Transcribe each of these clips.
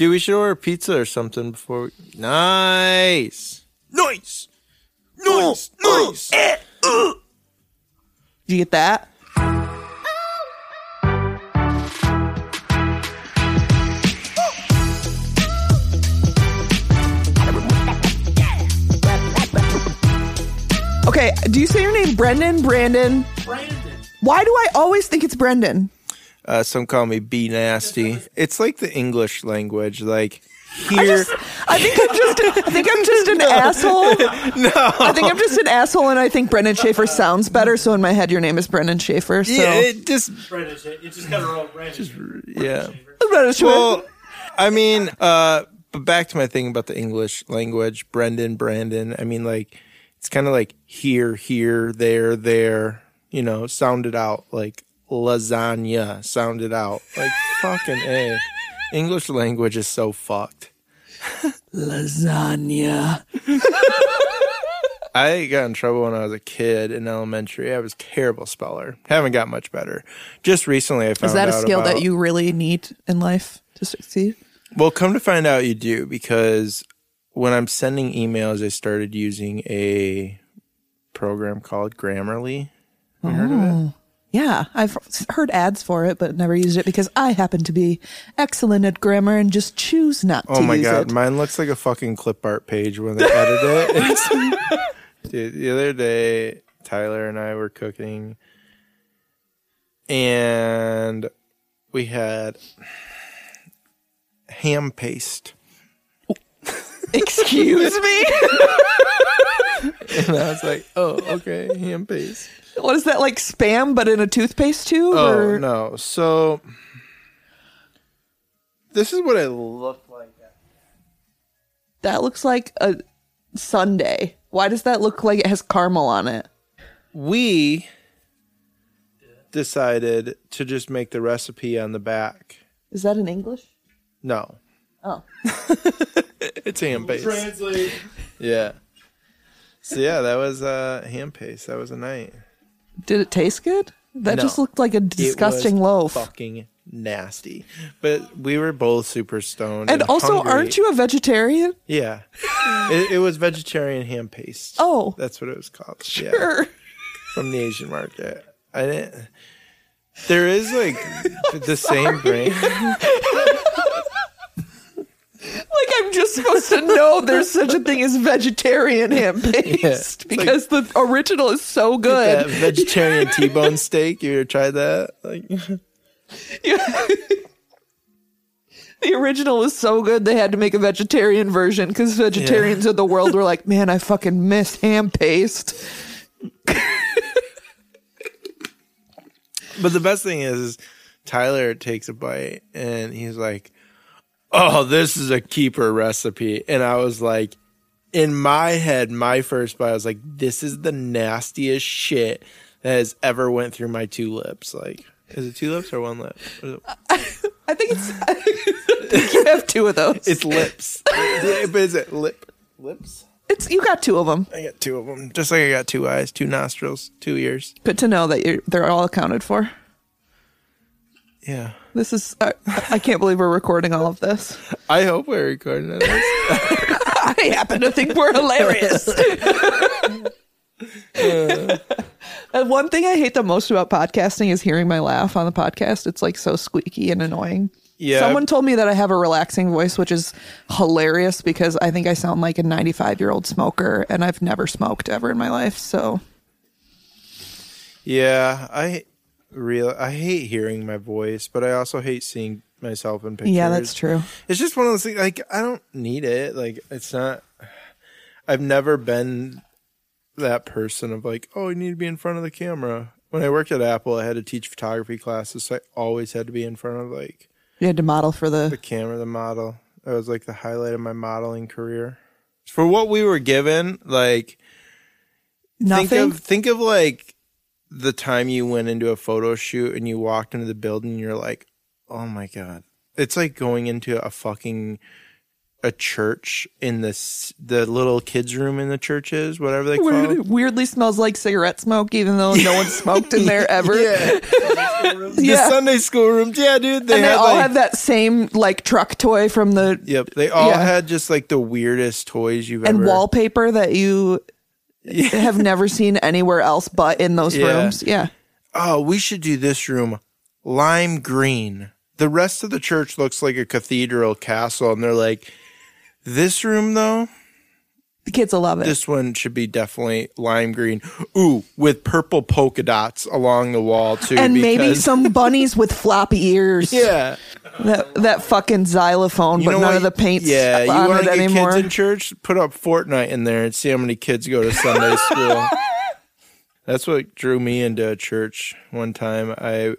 Dude, we should order pizza or something before. We... Nice, nice, nice, eh, nice. Did you get that? Okay, do you say your name Brendan? Brandon? Brandon. Why do I always think it's Brendan? Uh, some call me B nasty. It's like the English language. Like I here, just, I think I'm just, I think I'm just an asshole. no. I think I'm just an asshole, and I think Brendan Schaefer sounds better. So in my head, your name is Brendan Schaefer. So Yeah, it just Brandon. Sha- You just gotta roll Brandon. yeah. Brendan Schaefer. Well, I mean, uh, but back to my thing about the English language, Brendan, Brandon. I mean, like, it's kind of like here, here, there, there. You know, sound it out like lasagna. Sound it out like fucking a. English language is so fucked. lasagna. I got in trouble when I was a kid in elementary. I was a terrible speller. Haven't got much better. Just recently, I found Is that a skill about- that you really need in life to succeed? Well, come to find out, you do because when I'm sending emails, I started using a program called Grammarly. You heard of it? Oh. Yeah, I've heard ads for it, but never used it because I happen to be excellent at grammar and just choose not to Oh my god, it. mine looks like a fucking clip art page when they edit it. Dude, the other day, Tyler and I were cooking, and we had ham paste. Excuse me. And I was like, oh, okay, ham paste. What is that like spam, but in a toothpaste tube? Oh or? no! So this is what it looked like. That looks like a Sunday. Why does that look like it has caramel on it? We decided to just make the recipe on the back. Is that in English? No, Oh, it's ham paste. Translate. Yeah. So yeah, that was uh, ham paste. That was a night. Did it taste good? That No. just looked like a disgusting loaf. Fucking nasty. But we were both super stoned. And also, hungry. aren't you a vegetarian? Yeah. it, it was vegetarian ham paste. Oh. that's what it was called. Yeah. Sure. from the Asian market. I didn't. There is like the same brand. Like I'm just supposed to know there's such a thing as vegetarian ham paste it's because the original is so good. vegetarian T-bone steak. You ever tried that? Like, the original is so good they had to make a vegetarian version because vegetarians of the world were like, "Man, I fucking miss ham paste." but the best thing is, is Tyler takes a bite and he's like, "Oh, this is a keeper recipe," and I was like. In my head, my first bite, I was like, "This is the nastiest shit that has ever went through my two lips." Like, is it two lips or one lip? What is it? I think it's. I think you have two of those. It's lips. but is it lip? Lips? It's you got two of them. I got two of them. Just like I got two eyes, two nostrils, two ears. Good to know that you're, they're all accounted for. Yeah. This is. I, I can't believe we're recording all of this. I hope we're recording this. I happen to think we're hilarious. And uh, one thing I hate the most about podcasting is hearing my laugh on the podcast. It's like so squeaky and annoying. Yeah. Someone told me that I have a relaxing voice, which is hilarious because I think I sound like a 95 year old smoker and I've never smoked ever in my life. So yeah, I real I hate hearing my voice, but I also hate seeing myself in pictures. yeah, that's true. It's just one of those things. Like I don't need it. Like it's not. I've never been that person of like, oh, you need to be in front of the camera. When I worked at Apple, I had to teach photography classes, so I always had to be in front of like You had to model for the the. camera, the model. That was like the highlight of my modeling career. For what we were given, like Nothing. think of think of like the time you went into a photo shoot and you walked into the building and you're like, "Oh my god." It's like going into a fucking a church in this the little kids room in the churches, whatever they call Weird, it. weirdly smells like cigarette smoke, even though no one smoked in there ever. Yeah, the Yeah. Sunday school rooms. Yeah, dude. They and they had all like, had that same like truck toy from the Yep, they all Yeah. had just like the weirdest toys you've and ever. And wallpaper that you have never seen anywhere else but in those Yeah. rooms. Yeah. oh, we should do this room lime green. The rest of the church looks like a cathedral castle, and they're like, this room though, The kids will love it. this one should be definitely lime green. Ooh, with purple polka dots along the wall too. and maybe some bunnies with floppy ears. Yeah, That that fucking xylophone, but none what? of the paint's Yeah, you on want it to get anymore. kids in church? Put up Fortnite in there and see how many kids go to Sunday school. That's what drew me into a church. One time, I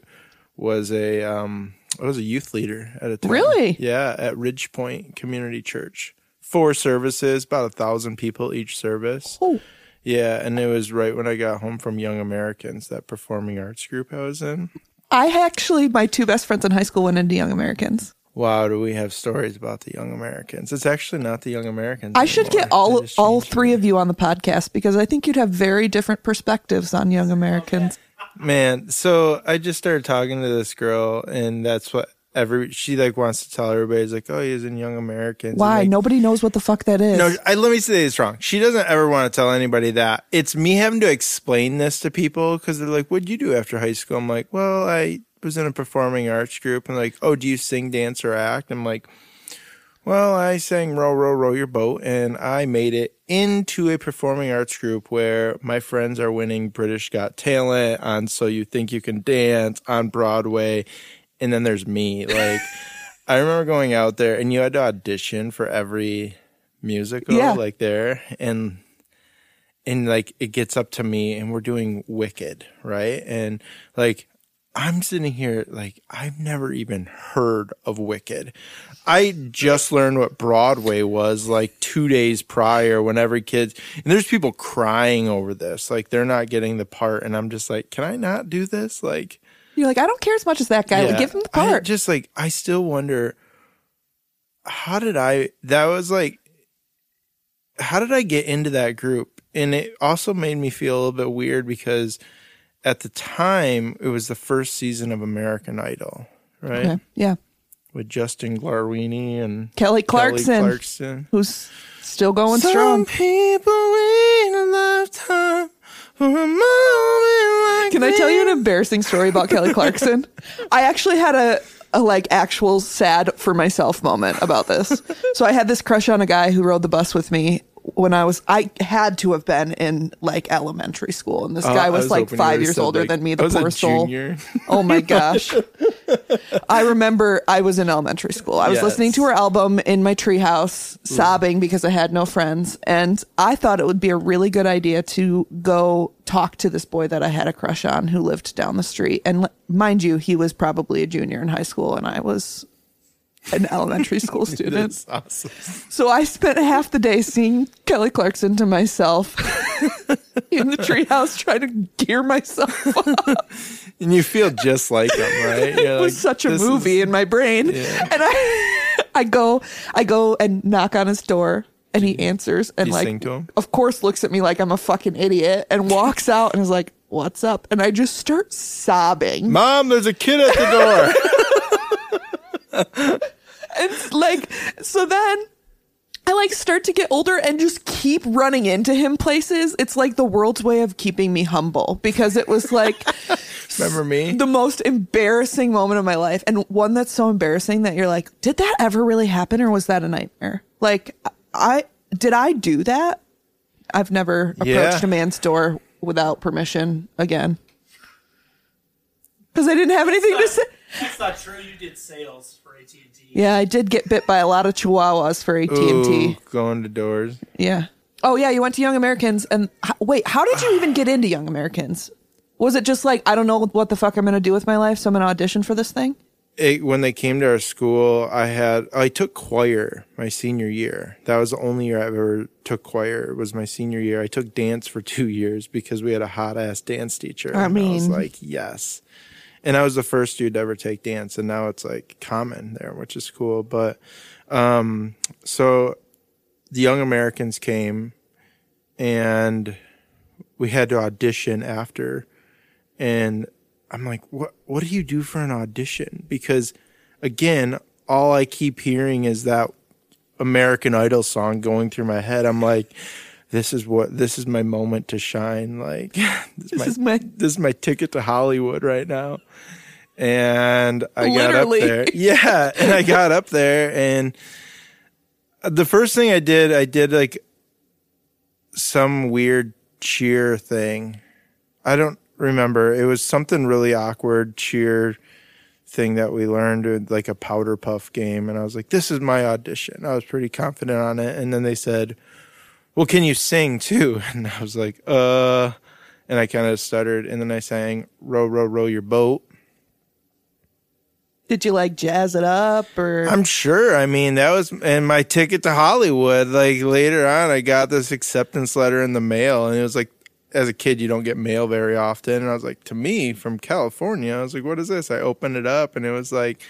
was a um, I was a youth leader at a time. Really? Yeah, at Ridge Point Community Church. Four services, about a thousand people each service. Oh. Yeah, and it was right when I got home from Young Americans, that performing arts group I was in. I actually, my two best friends in high school went into Young Americans. Wow, do we have stories about the Young Americans? It's actually not the Young Americans. I should get all all three of you on the podcast because I think you'd have very different perspectives on Young Americans. Man, so I just started talking to this girl, and that's what every she like wants to tell everybody. Like, oh, he's in Young Americans. Why? like, Nobody knows what the fuck that is. No, I, let me say this wrong. She doesn't ever want to tell anybody that. It's me having to explain this to people because they're like, "What'd you do after high school?" I'm like, "Well, I was in a performing arts group." And like, "Oh, do you sing, dance, or act?" I'm like, "Well, I sang row, row, row your boat, and I made it into a performing arts group where my friends are winning British Got Talent on So You Think You Can Dance on Broadway, and then there's me. Like, I remember going out there, and you had to audition for every musical Yeah. like there and and like it gets up to me and we're doing wicked right and like i'm sitting here like i've never even heard of wicked i just learned what broadway was like two days prior when every kid and there's people crying over this like they're not getting the part and i'm just like can i not do this like You're like, I don't care as much as that guy. yeah. Give him the I part. just like I still wonder how did I that was like how did I get into that group? And it also made me feel a little bit weird because at the time it was the first season of American Idol, right? okay. Yeah. With Justin Guarini and Kelly Clarkson, Kelly Clarkson. who's still going Some strong. people wait a lifetime for a moment like Can I tell you an embarrassing story about Kelly Clarkson? I actually had a, a like actual sad for myself moment about this. So I had this crush on a guy who rode the bus with me when I was I had to have been in like elementary school, and this Oh, guy I was, like five years older like, than me. The was poor soul. Oh my gosh. I remember I was in elementary school. I was Yes. listening to her album in my treehouse, sobbing because I had no friends. And I thought it would be a really good idea to go talk to this boy that I had a crush on who lived down the street. And l- mind you, he was probably a junior in high school and I was an elementary school student. Awesome. So I spent half the day seeing Kelly Clarkson to myself in the treehouse trying to gear myself up. And you feel just like him, right? You're it was like, such a movie is- in my brain. Yeah. And I I go I go and knock on his door and he answers and You like sing to him? of course looks at me like I'm a fucking idiot and walks out and is like, What's up? And I just start sobbing. Mom, there's a kid at the door. And like so then I like start to get older and just keep running into him places. It's like the world's way of keeping me humble because it was like Remember me? the most embarrassing moment of my life and one that's so embarrassing that you're like did that ever really happen or was that a nightmare like i did i do that i've never approached Yeah. a man's door without permission again because i didn't have anything to say That's not true. You did sales for AT and T. yeah i did get bit by a lot of chihuahuas for at&t Ooh, going to doors. yeah oh yeah you went to young americans and h- wait how did you even get into young americans was it just like i don't know what the fuck i'm gonna do with my life so i'm gonna audition for this thing It, when they came to our school, I had I took choir my senior year. That was the only year I ever took choir. It was my senior year. I took dance for two years because we had a hot ass dance teacher. I And I was mean- like, yes. And I was the first dude to ever take dance, and now it's like common there, which is cool. But Um, so the Young Americans came, and we had to audition after, and I'm like, what What do you do for an audition? Because again, all I keep hearing is that American Idol song going through my head. I'm like, this is what this is my moment to shine. Like this, This is is my, my- this is my ticket to Hollywood right now. And I Literally. got up there. Yeah, and I got up there and the first thing I did, I did like some weird cheer thing. I don't remember. It was something really awkward cheer thing that we learned like a powder puff game and I was like this is my audition. I was pretty confident on it and then they said, "Well, can you sing too?" And I was like, "Uh," and I kind of stuttered and then I sang "Row row row your boat." Did you like jazz it up or I'm sure. I mean, that was and my ticket to Hollywood. Like later on, I got this acceptance letter in the mail, and it was like, as a kid, you don't get mail very often. And I was like, to me from California, I was like, what is this? I opened it up, and it was like,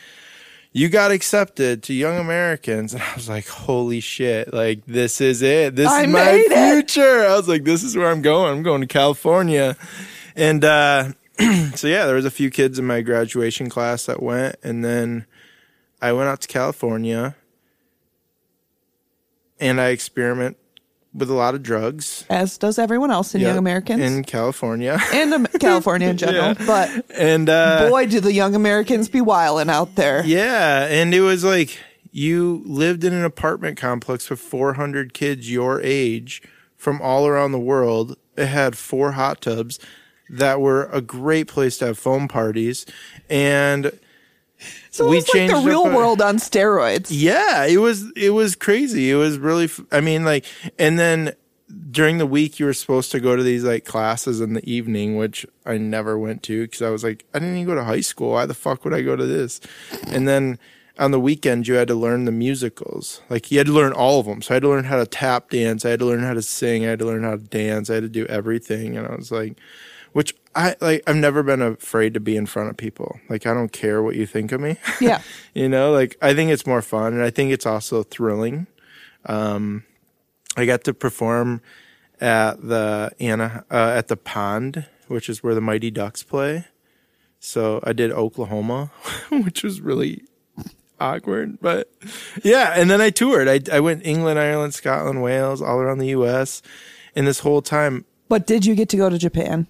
you got accepted to Young Americans, and I was like, holy shit! Like this is it. This I is my made it. future. I was like, this is where I'm going. I'm going to California, and. uh so yeah, there was a few kids in my graduation class that went, and then I went out to California, and I experiment with a lot of drugs. as does everyone else in Yep, Young Americans in California, and um, California in general. But and uh, boy, do the Young Americans be wilding out there. yeah, and it was like you lived in an apartment complex with 400 kids your age from all around the world. It had four hot tubs that were a great place to have foam parties, and So We like the real world on steroids. Yeah, it was it was crazy. It was really I mean like and then during the week you were supposed to go to these like classes in the evening which I never went to cuz I was like I didn't even go to high school. Why the fuck would I go to this? And then on the weekend you had to learn the musicals. Like you had to learn all of them. So I had to learn how to tap dance, I had to learn how to sing, I had to learn how to dance, I had to do everything and I was like which I like I've never been afraid to be in front of people. Like I don't care what you think of me. Yeah. you know like i think it's more fun and i think it's also thrilling um i got to perform at the anna uh, at the pond which is where the mighty ducks play so i did oklahoma which was really awkward but yeah and then i toured i, I went england ireland scotland wales all around the us and this whole time But did you get to go to Japan?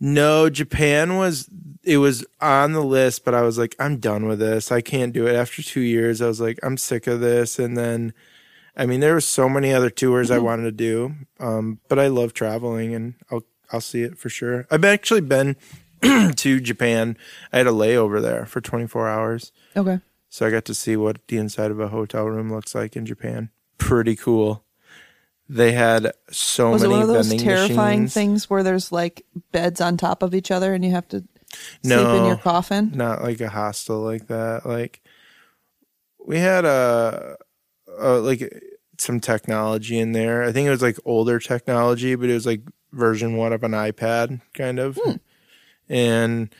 No, Japan was it was on the list, but I was like, I'm done with this. I can't do it. After two years, I was like, I'm sick of this. And then, I mean, there were so many other tours I wanted to do, um, but I love traveling, and I'll I'll see it for sure. I've actually been to Japan. I had a layover there for 24 hours, Okay. so I got to see what the inside of a hotel room looks like in Japan. Pretty cool. They had so Was it many one of those vending terrifying machines. things where there's like beds on top of each other and you have to sleep in your coffin? not like a hostel like that. Like we had a, a like some technology in there. I think it was like older technology, but it was like version one of an iPad kind of. Hmm. And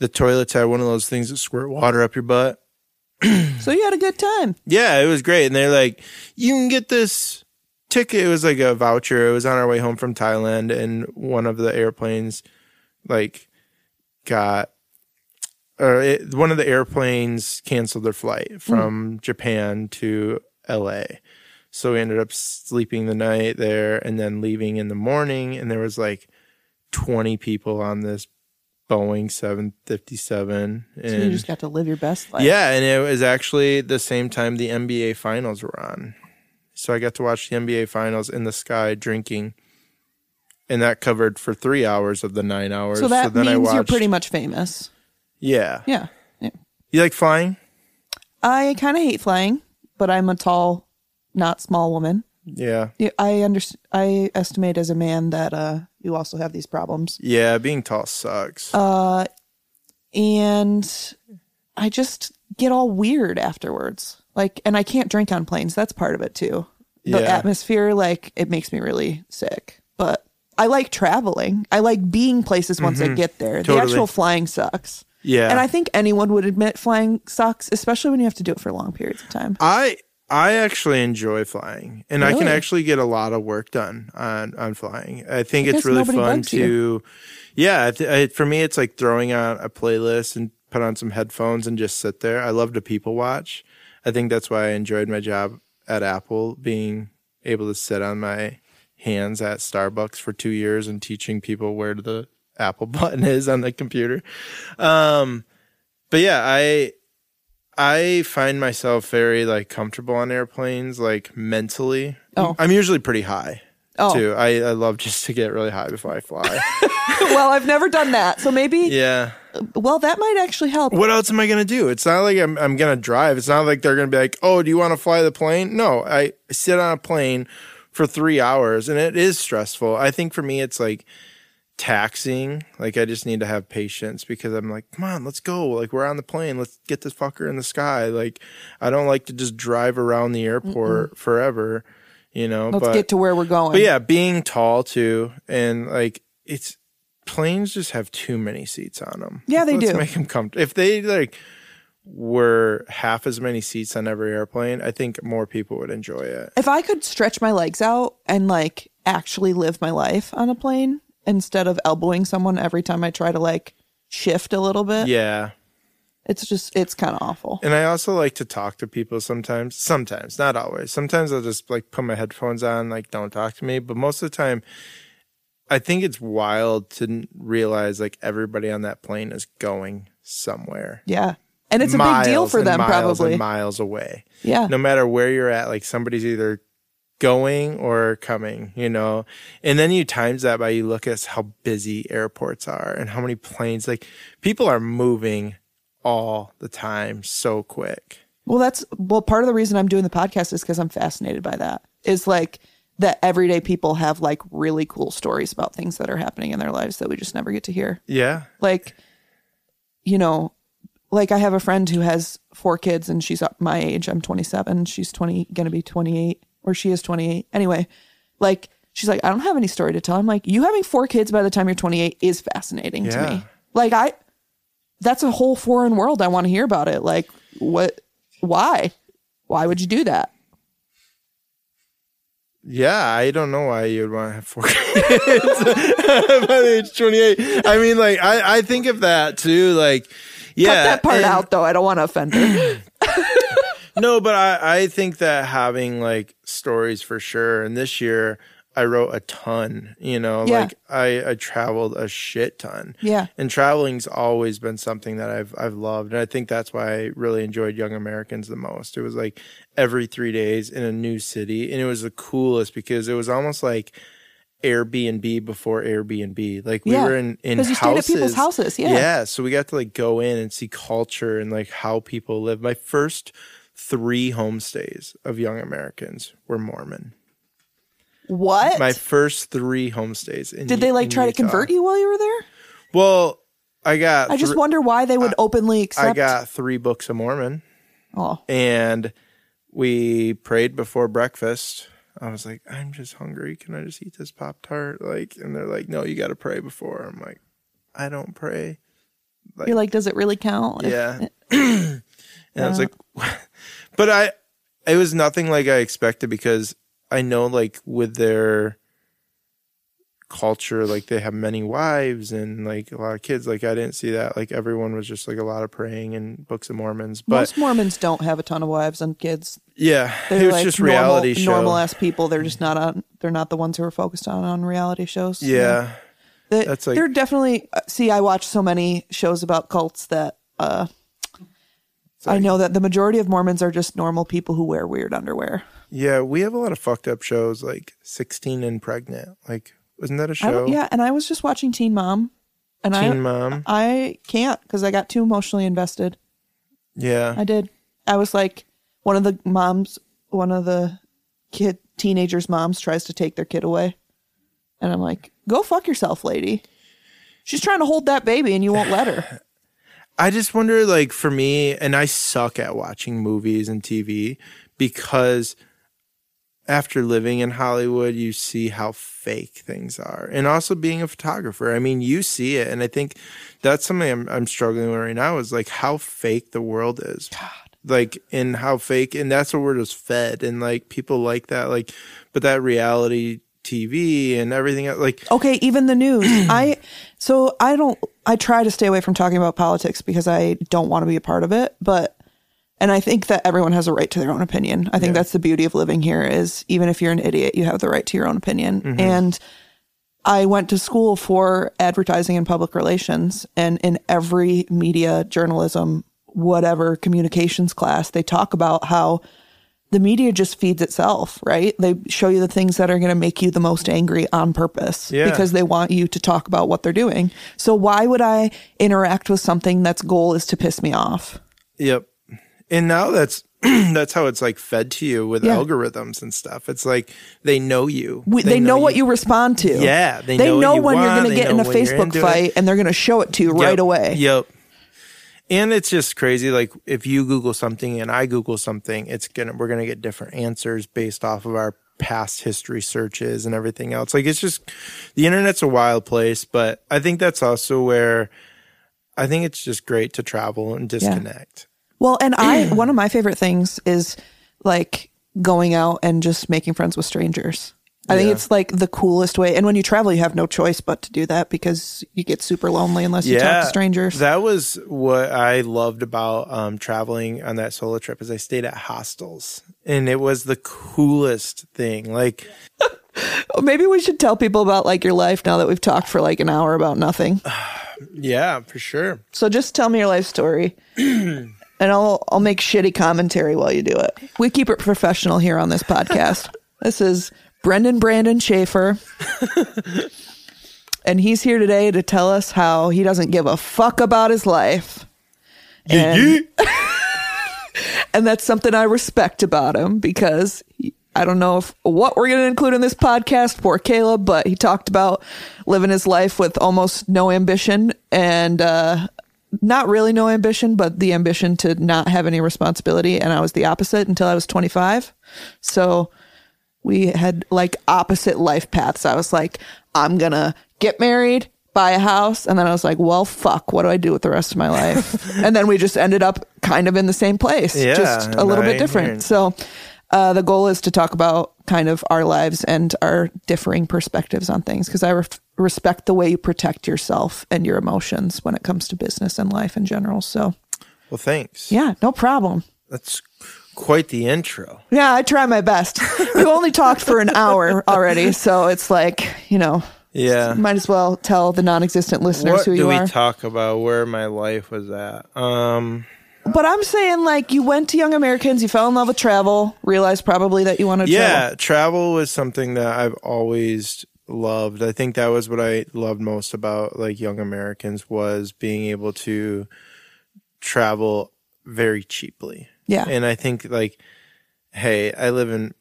the toilets had one of those things that squirt water up your butt. So you had a good time. Yeah, it was great. And they're like, you can get this ticket. It was like a voucher. It was on our way home from Thailand, and one of the airplanes, like, got, or it, one of the airplanes canceled their flight hmm. from Japan to LA. So we ended up sleeping the night there and then leaving in the morning. And there was like 20 people on this Boeing 757. And So you just got to live your best life. yeah, and it was actually the same time the NBA finals were on. So I got to watch the NBA finals in the sky drinking. And that covered for three hours of the nine hours. So that I means you're pretty much famous. Yeah. Yeah. yeah. You like flying? I kind of hate flying, but I'm a tall, not small woman. Yeah. Yeah, I understand. I estimate as a man that uh, you also have these problems, Yeah, being tall sucks. Uh, and I just get all weird afterwards. Like, and I can't drink on planes. That's part of it too. The Yeah. atmosphere, like, it makes me really sick. But I like traveling. I like being places once I get there. The Mm-hmm. Actual flying sucks. Yeah. And I think anyone would admit flying sucks, especially when you have to do it for long periods of time. I I actually enjoy flying, and I can actually get a lot of work done on on flying. I think I it's really fun to, yeah. Th- I, for me, it's like throwing on a playlist and put on some headphones and just sit there. I love to people watch. I think that's why I enjoyed my job at Apple, being able to sit on my hands at Starbucks for two years and teaching people where the Apple button is on the computer. Um, but yeah, I I find myself very like comfortable on airplanes, like mentally. Oh. I'm usually pretty high Oh, too. I, I love just to get really high before I fly. well, I've never done that. So maybe, yeah. Well, that might actually help. What else am I gonna do? It's not like I'm I'm gonna drive. It's not like they're gonna be like, oh, do you want to fly the plane? No, I sit on a plane for three hours, and it is stressful. I think for me, it's like taxing. Like I just need to have patience because I'm like, come on, let's go. Like we're on the plane. Let's get this fucker in the sky. Like I don't like to just drive around the airport forever. You know, Let's but get to where we're going. but yeah, being tall too, and like it's planes just have too many seats on them. Yeah, they Let's do. Make them comfortable. If they like were half as many seats on every airplane, I think more people would enjoy it. If I could stretch my legs out and like actually live my life on a plane instead of elbowing someone every time I try to like shift a little bit, Yeah. it's just, it's kind of awful. And I also like to talk to people sometimes. Sometimes, not always. Sometimes I'll just like put my headphones on, like don't talk to me. But most of the time, I think it's wild to realize like everybody on that plane is going somewhere. Yeah. And it's a big deal for them, miles probably. and miles away. Yeah. no matter where you're at, like somebody's either going or coming, you know. And then you times that by you look at how busy airports are and how many planes like people are moving all the time so quick. Well, that's well, part of the reason I'm doing the podcast is because I'm fascinated by that. Is like that everyday people have like really cool stories about things that are happening in their lives that we just never get to hear. Yeah. Like, you know, like I have a friend who has four kids and she's my age. I'm 27. She's 20, gonna be 28, or she is 28. Anyway, like she's like, I don't have any story to tell. I'm like, you having four kids by the time you're 28 is fascinating to me. Like I, that's a whole foreign world. I want to hear about it. Like what, why, why would you do that? Yeah, I don't know why you'd want to have four kids by the age 28. I mean, like, I, I think of that too. Like, yeah. Cut that part and- out though. I don't want to offend her. No, but I, I think that having like stories for sure. And this year I wrote a ton, you know, Yeah. like I, I traveled a shit ton. Yeah. And traveling's always been something that I've I've loved. And I think that's why I really enjoyed Young Americans the most. It was like every three days in a new city. And it was the coolest because it was almost like Airbnb before Airbnb. Like we Yeah, were in, in you stayed at houses. people's houses, yeah. Yeah. So we got to like go in and see culture and like how people live. My first three homestays of Young Americans were Mormon. What? My first three homestays. In, Did they like in try to convert you while you were there? Well, I got. I just thr- wonder why they would uh, openly accept. I got three books of Mormon, Oh, and we prayed before breakfast. I was like, I'm just hungry. Can I just eat this pop tart? Like, and they're like, No, you got to pray before. I'm like, I don't pray. you're like, does it really count? Yeah. and I was like, but I, it was nothing like I expected because I know like with their culture, like they have many wives and like a lot of kids. Like I didn't see that. Like everyone was just like a lot of praying and Books of Mormons. But Most Mormons don't have a ton of wives and kids. yeah, They're it was like just normal, reality show. normal ass people. They're just not on. They're not the ones who are focused on on reality shows. yeah. They, That's like- they're definitely. uh, See, I watch so many shows about cults that uh, I know that the majority of Mormons are just normal people who wear weird underwear. Yeah, we have a lot of fucked up shows like 16 and Pregnant. Like, wasn't that a show? yeah, and I was just watching Teen Mom, and I Teen Mom. I can't because I got too emotionally invested. Yeah. I did. I was like, one of the moms, one of the kid teenagers' moms tries to take their kid away, and I'm like, go fuck yourself, lady. She's trying to hold that baby, and you won't let her. I just wonder, like, for me, and I suck at watching movies and TV because after living in Hollywood, you see how fake things are. And also being a photographer, I mean, you see it. And I think that's something I'm, I'm struggling with right now is like how fake the world is. Like, and how fake, and that's what we're just fed. And like people like that, like, but that reality TV and everything else, like, Okay, even the news. I so I don't I try to stay away from talking about politics because I don't want to be a part of it, but and I think that everyone has a right to their own opinion. I think that's the beauty of living here is even if you're an idiot, you have the right to your own opinion. Mm-hmm. And I went to school for advertising and public relations and in every media journalism whatever communications class they talk about how the media just feeds itself, right? They show you the things that are going to make you the most angry on purpose Yeah. because they want you to talk about what they're doing. So why would I interact with something that's goal is to piss me off? Yep. And now that's that's how it's like fed to you with Yeah. algorithms and stuff. It's like they know you. We, they, know, what you respond to. Yeah, they they know know, you when you're going to get in a Facebook into it. fight, and they're going to show it to you right away. Yep. And it's just crazy. Like if you Google something and I Google something, it's gonna we're gonna get different answers based off of our past history searches and everything else. Like it's just the internet's a wild place, but I think that's also where I think it's just great to travel and disconnect. Well, and I one of my favorite things is like going out and just making friends with strangers. I think it's like the coolest way. And when you travel, you have no choice but to do that because you get super lonely unless you talk to strangers. That was what I loved about um, traveling on that solo trip is I stayed at hostels and it was the coolest thing. Like Maybe we should tell people about like your life now that we've talked for like an hour about nothing. yeah, for sure. So just tell me your life story. and I'll I'll make shitty commentary while you do it. We keep it professional here on this podcast. this is Brendan Brandon Schaefer. and he's here today to tell us how he doesn't give a fuck about his life. And, and that's something I respect about him because he- I don't know if what we're going to include in this podcast for Caleb, but he talked about living his life with almost no ambition and uh, not really no ambition, but the ambition to not have any responsibility. And I was the opposite until I was 25. So we had like opposite life paths. I was like, I'm going to get married, buy a house. And then I was like, well, fuck, what do I do with the rest of my life? and then we just ended up kind of in the same place, Yeah, just a little I bit different. So uh, the goal is to talk about kind of our lives and our differing perspectives on things because I ref respect the way you protect yourself and your emotions when it comes to business and life in general. So, Well, thanks. yeah, no problem. That's quite the intro. Yeah, I try my best. We've only talked for an hour already, so it's like, you know, Yeah. might as well tell the non existent listeners What who do we are. talk about? Where my life was at? Um, but I'm saying, like, you went to Young Americans, you fell in love with travel, realized probably that you wanted to yeah, travel. travel was something that I've always loved. I think that was what I loved most about like Young Americans was being able to travel very cheaply. Yeah. And I think like, hey, I live in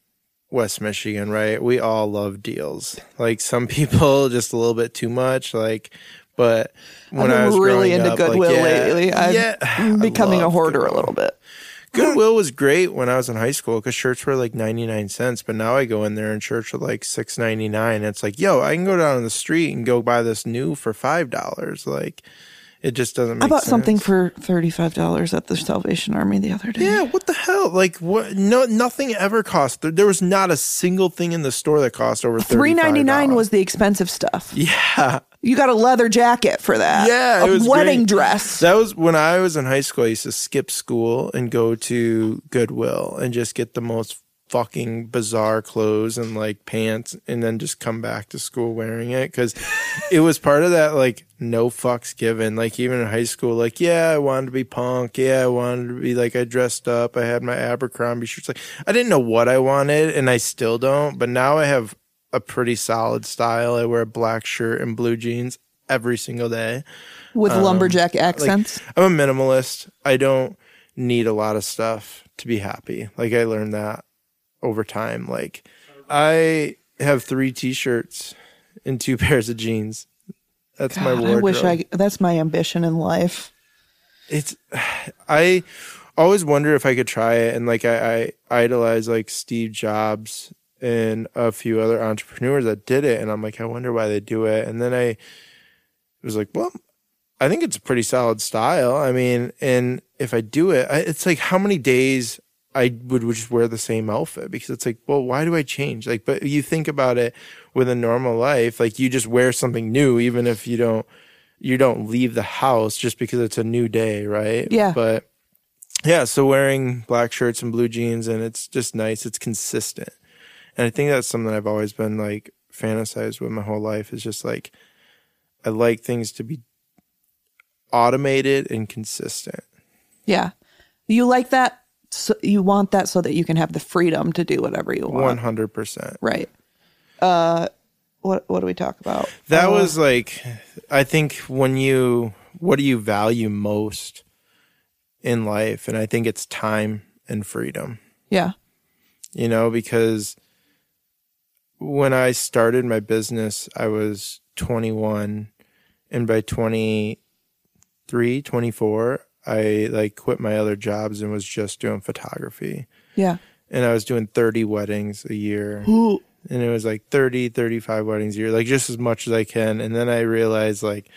West Michigan, right? We all love deals. Like some people just a little bit too much. Like, but when I've I was really into up, Goodwill like, yeah, lately. I'm yeah, becoming a hoarder a little bit. Goodwill was great when I was in high school because shirts were like 99 cents. But now I go in there and shirts are like six ninety nine. It's like, yo, I can go down on the street and go buy this new for $5. Like, it just doesn't make I bought sense. something for $35 at the Salvation Army the other day. Yeah, what the hell? Like, what? No, nothing ever cost. There, there was not a single thing in the store that cost over Three ninety nine $35. was the expensive stuff. Yeah. You got a leather jacket for that. Yeah, a wedding great. dress. That was when I was in high school. I used to skip school and go to Goodwill and just get the most fucking bizarre clothes and like pants and then just come back to school wearing it because it was part of that like no fucks given. Like even in high school, like, yeah, I wanted to be punk. Yeah, I wanted to be like, I dressed up. I had my Abercrombie shirts. Like, I didn't know what I wanted and I still don't. But now I have a pretty solid style. I wear a black shirt and blue jeans every single day. with um, lumberjack accents. I'm a minimalist. I don't need a lot of stuff to be happy. Like I learned that over time. Like I have three t-shirts and two pairs of jeans. That's my wardrobe. I wish I. That's my ambition in life. it's I always wonder if I could try it and like I, I idolize like Steve Jobs and a few other entrepreneurs that did it, and I'm like, I wonder why they do it. And then I was like, well, I think it's a pretty solid style. I mean, and if I do it, I, it's like how many days I would, would just wear the same outfit because it's like, well, why do I change? Like, but you think about it with a normal life, like you just wear something new, even if you don't, you don't leave the house just because it's a new day, right? Yeah. But yeah, so wearing black shirts and blue jeans and it's just nice. It's consistent. And I think that's something I've always been like fantasized with my whole life is just like, I like things to be automated and consistent. Yeah. You like that so you want that so that you can have the freedom to do whatever you want. 100%. Right. Uh what what do we talk about? That Uh, was like, I think when you, what do you value most in life? And I think it's time and freedom, Yeah. you know, because when I started my business, I was 21 and by 23, 24, I like quit my other jobs and was just doing photography. Yeah. And I was doing 30 weddings a year. Ooh. and it was like 30 35 weddings a year like just as much as i can and then i realized like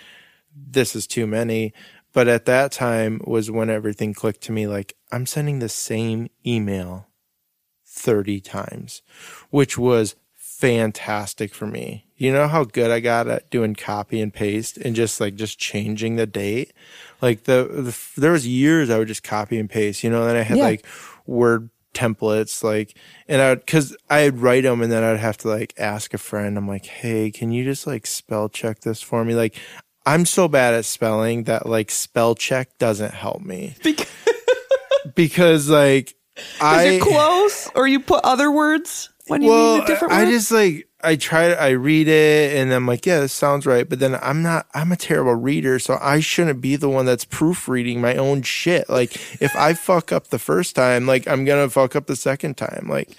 this is too many but at that time was when everything clicked to me like i'm sending the same email 30 times which was fantastic for me. You know how good i got at doing copy and paste and just like just changing the date? Like the, the there was years i would just copy and paste you know and then i had Yeah. like word templates like and i would because i'd write them and then i'd have to like ask a friend. I'm like hey can you just like spell check this for me? Like i'm so bad at spelling that like spell check doesn't help me. Because because like i you're close or you put other words when you well mean a different i just like i try to i read it and i'm like yeah this sounds right but then i'm not i'm a terrible reader so i shouldn't be the one that's proofreading my own shit. Like if i fuck up the first time like i'm gonna fuck up the second time. Like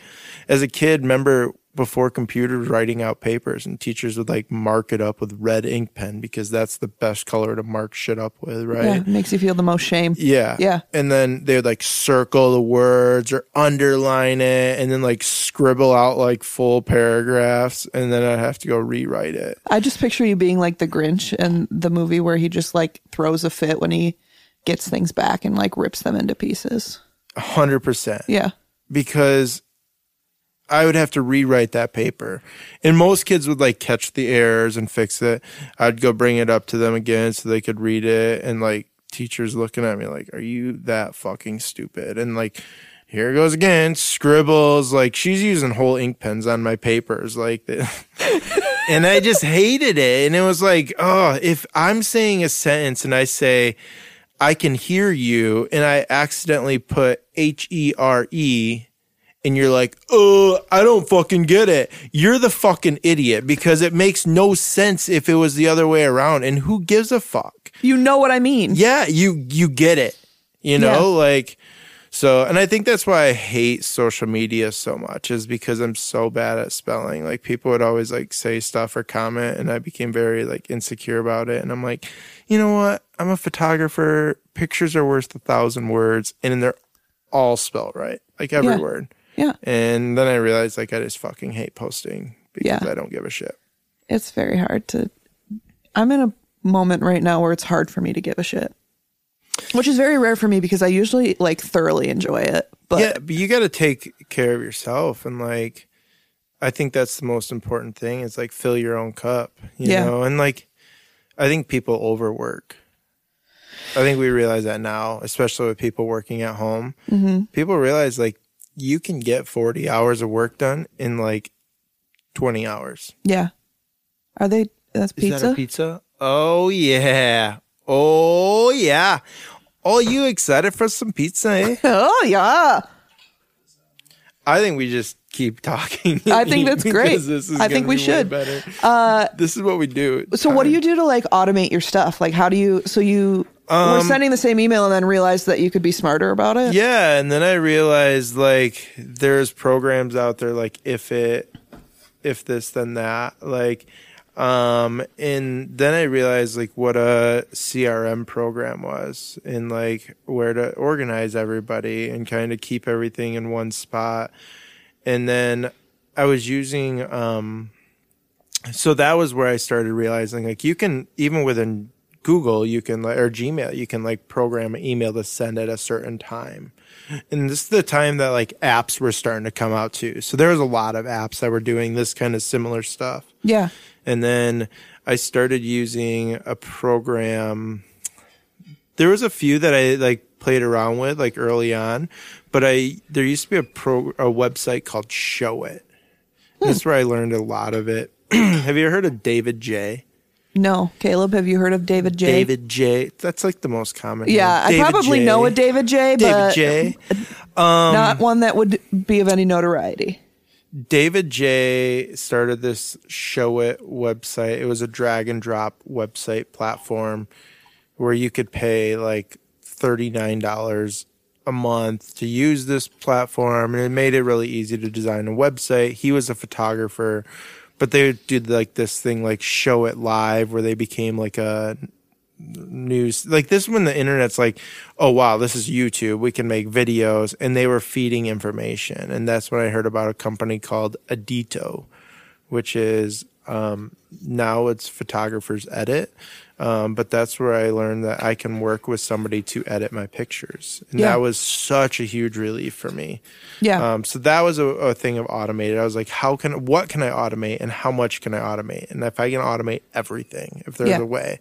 as a kid remember before computers writing out papers and teachers would like mark it up with red ink pen because that's the best color to mark shit up with right yeah, it makes you feel the most shame. yeah. Yeah. And then they would like circle the words or underline it and then like scribble out like full paragraphs and then I'd have to go rewrite it. I just picture you being like the Grinch in the movie where he just like throws a fit when he gets things back and like rips them into pieces. A hundred percent. Yeah. Because I would have to rewrite that paper. And most kids would like catch the errors and fix it. I'd go bring it up to them again so they could read it and like teachers looking at me like, Are you that fucking stupid? And like here it goes again, scribbles, like she's using whole ink pens on my papers, like and I just hated it. And it was like, oh, if I'm saying a sentence and I say, I can hear you, and I accidentally put H E R E, and you're like, oh, I don't fucking get it. You're the fucking idiot because it makes no sense if it was the other way around. And who gives a fuck? You know what I mean? Yeah, you you get it. You know, Yeah. like so and I think that's why I hate social media so much is because I'm so bad at spelling. Like people would always like say stuff or comment and I became very like insecure about it and I'm like, "You know what? I'm a photographer. Pictures are worth a thousand words and they're all spelled right. Like every Yeah. word." Yeah. And then I realized like I just fucking hate posting because Yeah. I don't give a shit. It's very hard to. I'm in a moment right now where it's hard for me to give a shit, which is very rare for me because I usually like thoroughly enjoy it. But yeah, but you got to take care of yourself and like I think that's the most important thing is like fill your own cup, you Yeah. know? And like I think people overwork. I think we realize that now, especially with people working at home. Mm-hmm. People realize like you can get 40 hours of work done in like 20 hours. yeah, are they? That's pizza. Is pizza. that a pizza? Oh yeah. Oh yeah. Oh, you excited for some pizza, eh? oh yeah. I think we just keep talking. I think that's great. This is I think we be should. Better. Uh, this is what we do. So what do you do to like automate your stuff? Like how do you? So you were Um, sending the same email and then realized that you could be smarter about it. Yeah, and then I realized like there's programs out there like if it, if this then that like, um, and then I realized like what a CRM program was and like where to organize everybody and kind of keep everything in one spot, and then I was using um so that was where I started realizing like you can even within Google you can or Gmail you can like program an email to send at a certain time. And this is the time that like apps were starting to come out too. So there was a lot of apps that were doing this kind of similar stuff. Yeah. And then I started using a program. There was a few that I like played around with like early on, but I there used to be a pro a website called Showit. Hmm. That's where I learned a lot of it. Have you ever heard of David J? No, Caleb, have you heard of David Jay? David Jay. That's like the most common. Yeah. I probably J. know a David Jay, David but J. Um, not one that would be of any notoriety. David Jay started this Showit website. It was a drag and drop website platform where you could pay like $39 a month to use this platform and it made it really easy to design a website. He was a photographer, but they did like this thing like Showit Live where they became like a news like this when the internet's like oh wow this is youtube. We can make videos. And they were feeding information. And that's when i heard about a company called adito which is um, now it's photographers edit um, but that's where i learned that i can work with somebody to edit my pictures and Yeah. that was such a huge relief for me Yeah. um, so that was a, a thing of automated. I was like, how can, what can I automate and how much can I automate? And if I can automate everything, if there's Yeah. a way,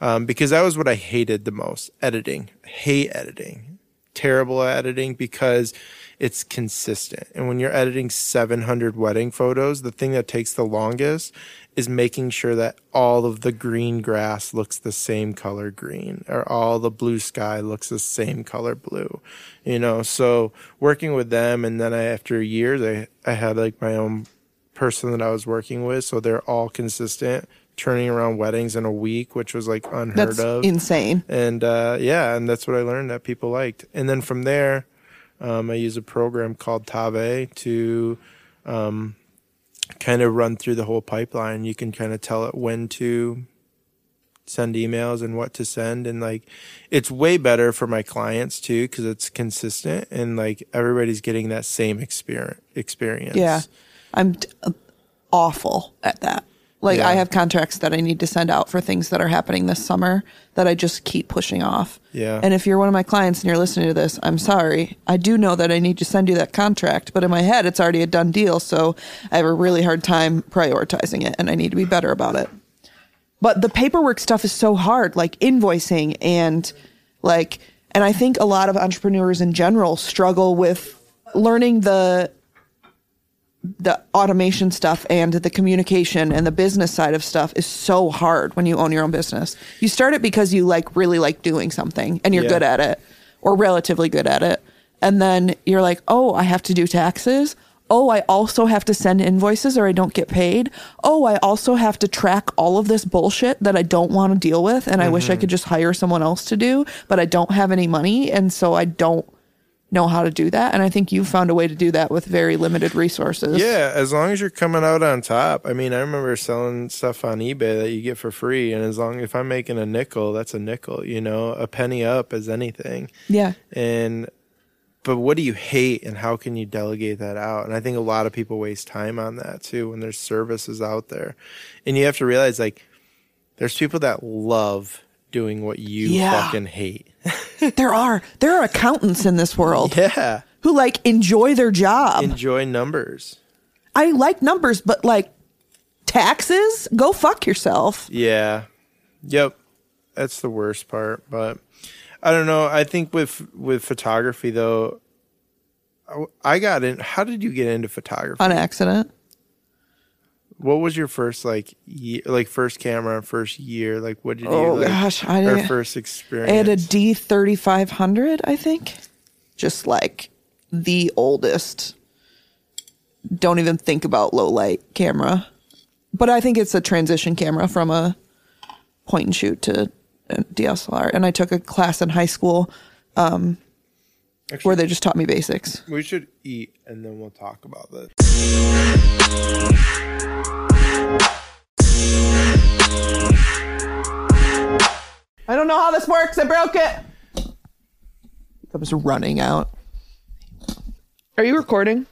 um, because that was what I hated the most editing. Hate editing. Terrible at editing because it's consistent. And when you're editing 700 wedding photos, the thing that takes the longest is making sure that all of the green grass looks the same color green or all the blue sky looks the same color blue you know so working with them and then I, after years I, I had like my own person that i was working with so they're all consistent turning around weddings in a week which was like unheard That's of insane. and uh, yeah, and that's what I learned that people liked. And then from there, um, I use a program called Tave to um, kind of run through the whole pipeline. You can kind of tell it when to send emails and what to send, and like it's way better for my clients too because it's consistent and like everybody's getting that same experience. Experience. Yeah. I'm t- awful at that. Like Yeah. I have contracts that I need to send out for things that are happening this summer that I just keep pushing off. Yeah. And if you're one of my clients and you're listening to this, I'm sorry. I do know that I need to send you that contract, but in my head it's already a done deal, so I have a really hard time prioritizing it and I need to be better about it. But the paperwork stuff is so hard, like invoicing and like and I think a lot of entrepreneurs in general struggle with learning the the automation stuff and the communication and the business side of stuff is so hard when you own your own business. You start it because you like really like doing something and you're Yeah. good at it or relatively good at it. And then you're like, "Oh, I have to do taxes. Oh, I also have to send invoices or I don't get paid. Oh, I also have to track all of this bullshit that I don't want to deal with and I wish I mm-hmm. could just hire someone else to do, but I don't have any money and so I don't know how to do that. And I think you found a way to do that with very limited resources. Yeah, as long as you're coming out on top. I mean, I remember selling stuff on eBay that you get for free, and as long if I'm making a nickel, that's a nickel. You know, a penny up is anything. Yeah. And but what do you hate, and how can you delegate that out? And I think a lot of people waste time on that too when there's services out there, and you have to realize like there's people that love doing what you Yeah. fucking hate. There are there are accountants in this world yeah, who like enjoy their job. enjoy numbers. I like numbers, but like taxes, go fuck yourself. Yeah. Yep. That's the worst part, but I don't know. I think with with photography though I- I got in how did you get into photography? On accident. What was your first like year, like first camera, first year? Like what did you Oh, like, gosh, I didn't- first experience? I had a D thirty five hundred, I think. Just like the oldest. Don't even think about low light camera. But I think it's a transition camera from a point and shoot to DSLR. And I took a class in high school um, Actually, where they just taught me basics. we should eat and then we'll talk about this. I don't know how this works. I broke it. I was running out. Are you recording?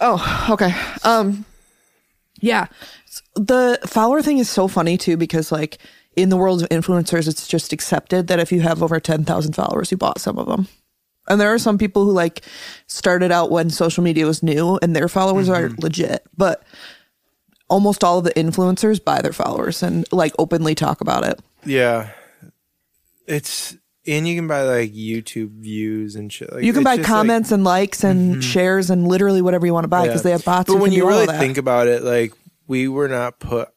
Oh, okay. Um, yeah, the follower thing is so funny too because like in the world of influencers, it's just accepted that if you have over ten thousand followers, you bought some of them. And there are some people who like started out when social media was new and their followers are mm-hmm. legit, but almost all of the influencers buy their followers and like openly talk about it. Yeah. It's and you can buy like YouTube views and shit. Like, You can buy just, like- comments and likes and mm-hmm. shares and literally whatever you want to buy because Yeah. they have bots. But when you do really think about it, like we were not put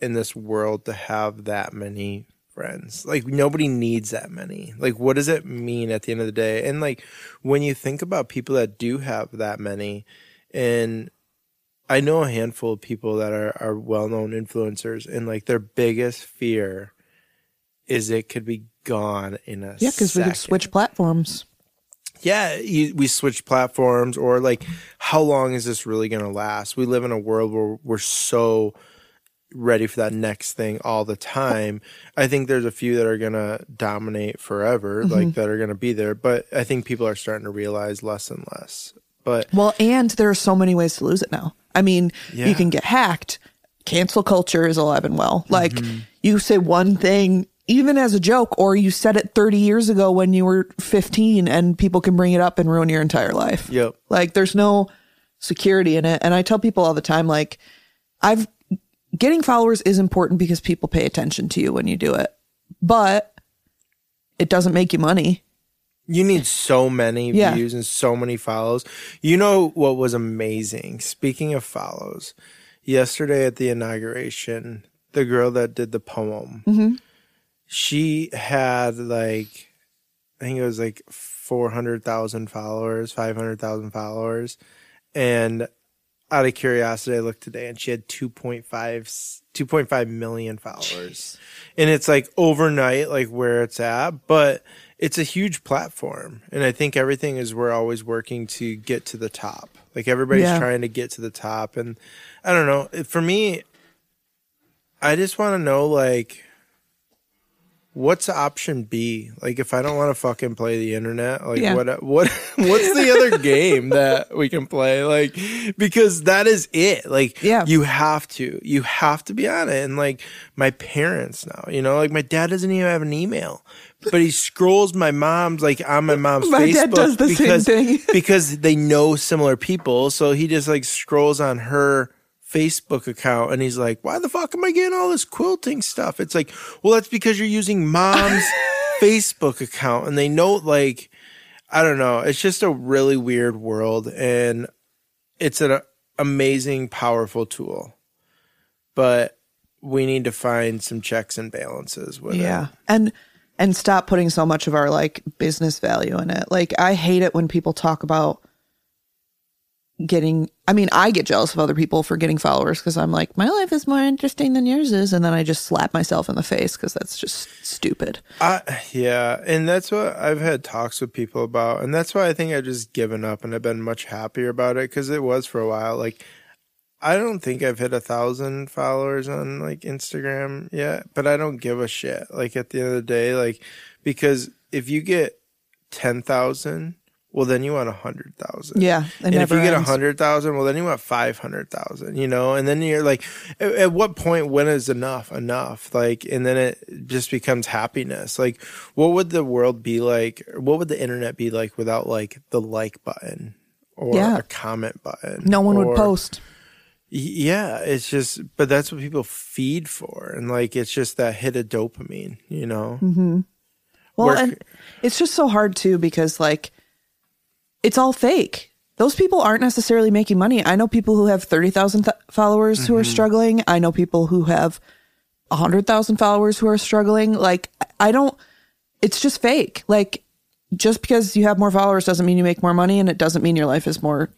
in this world to have that many friends. Like nobody needs that many. Like what does it mean at the end of the day? And like when you think about people that do have that many, and I know a handful of people that are are well known influencers, and like their biggest fear is it could be gone in a yeah, because we could switch platforms. yeah, you, we switch platforms or like how long is this really going to last? We live in a world where we're so ready for that next thing all the time. I think there's a few that are going to dominate forever, like that are going to be there, but I think people are starting to realize less and less. But Well, and there are so many ways to lose it now. I mean, Yeah. you can get hacked. Cancel culture is alive and well. Like Mm-hmm. you say one thing even as a joke or you said it 30 years ago when you were 15 and people can bring it up and ruin your entire life. Yep. Like there's no security in it. And I tell people all the time like I've getting followers is important because people pay attention to you when you do it. But it doesn't make you money. You need so many Yeah. views and so many follows. You know what was amazing? Speaking of follows, yesterday at the inauguration, the girl that did the poem, mm-hmm. she had like, I think it was like 400,000 followers, 500,000 followers. And out of curiosity, I looked today and she had 2.5, 2.5 million followers. And it's like overnight, like where it's at, but it's a huge platform. And I think everything is we're always working to get to the top. Like everybody's Yeah. trying to get to the top. And I don't know. For me, I just want to know like, what's option B? Like if I don't want to fucking play the internet, like Yeah. what what what's the other game that we can play? Like because that is it. Like Yeah. you have to. You have to be on it. And like my parents now, you know, like my dad doesn't even have an email. But he scrolls my mom's like on my mom's My Facebook dad does the same thing. because they know similar people. So he just like scrolls on her Facebook account and he's like, why the fuck am I getting all this quilting stuff? It's like, well, that's because you're using mom's Facebook account and they know like, I don't know. It's just a really weird world and it's an amazing, powerful tool, but we need to find some checks and balances with Yeah. it. Yeah. And and stop putting so much of our like business value in it. Like I hate it when people talk about getting I mean, I get jealous of other people for getting followers because I'm like, my life is more interesting than yours is, and then I just slap myself in the face because that's just stupid. I, yeah, and that's what I've had talks with people about, and that's why I think I've just given up and I've been much happier about it because it was for a while. Like, I don't think I've hit a thousand followers on like Instagram yet, but I don't give a shit. Like at the end of the day, like because if you get ten thousand, well then you want a hundred thousand. Yeah. And if you get a hundred thousand, well, then you want five hundred thousand, you know. And then you're like, at, at what point when is enough enough? Like, and then it just becomes happiness. Like, what would the world be like? What would the internet be like without like the like button or Yeah. a comment button? No one or- would post. Yeah, it's just, but that's what people feed for, and like, it's just that hit of dopamine, you know. Mm-hmm. Well, Work- and it's just so hard too because like it's all fake. Those people aren't necessarily making money. I know people who have 30,000 th- followers who are mm-hmm. struggling. I know people who have 100,000 followers who are struggling. Like I don't it's just fake. Like just because you have more followers doesn't mean you make more money and it doesn't mean your life is more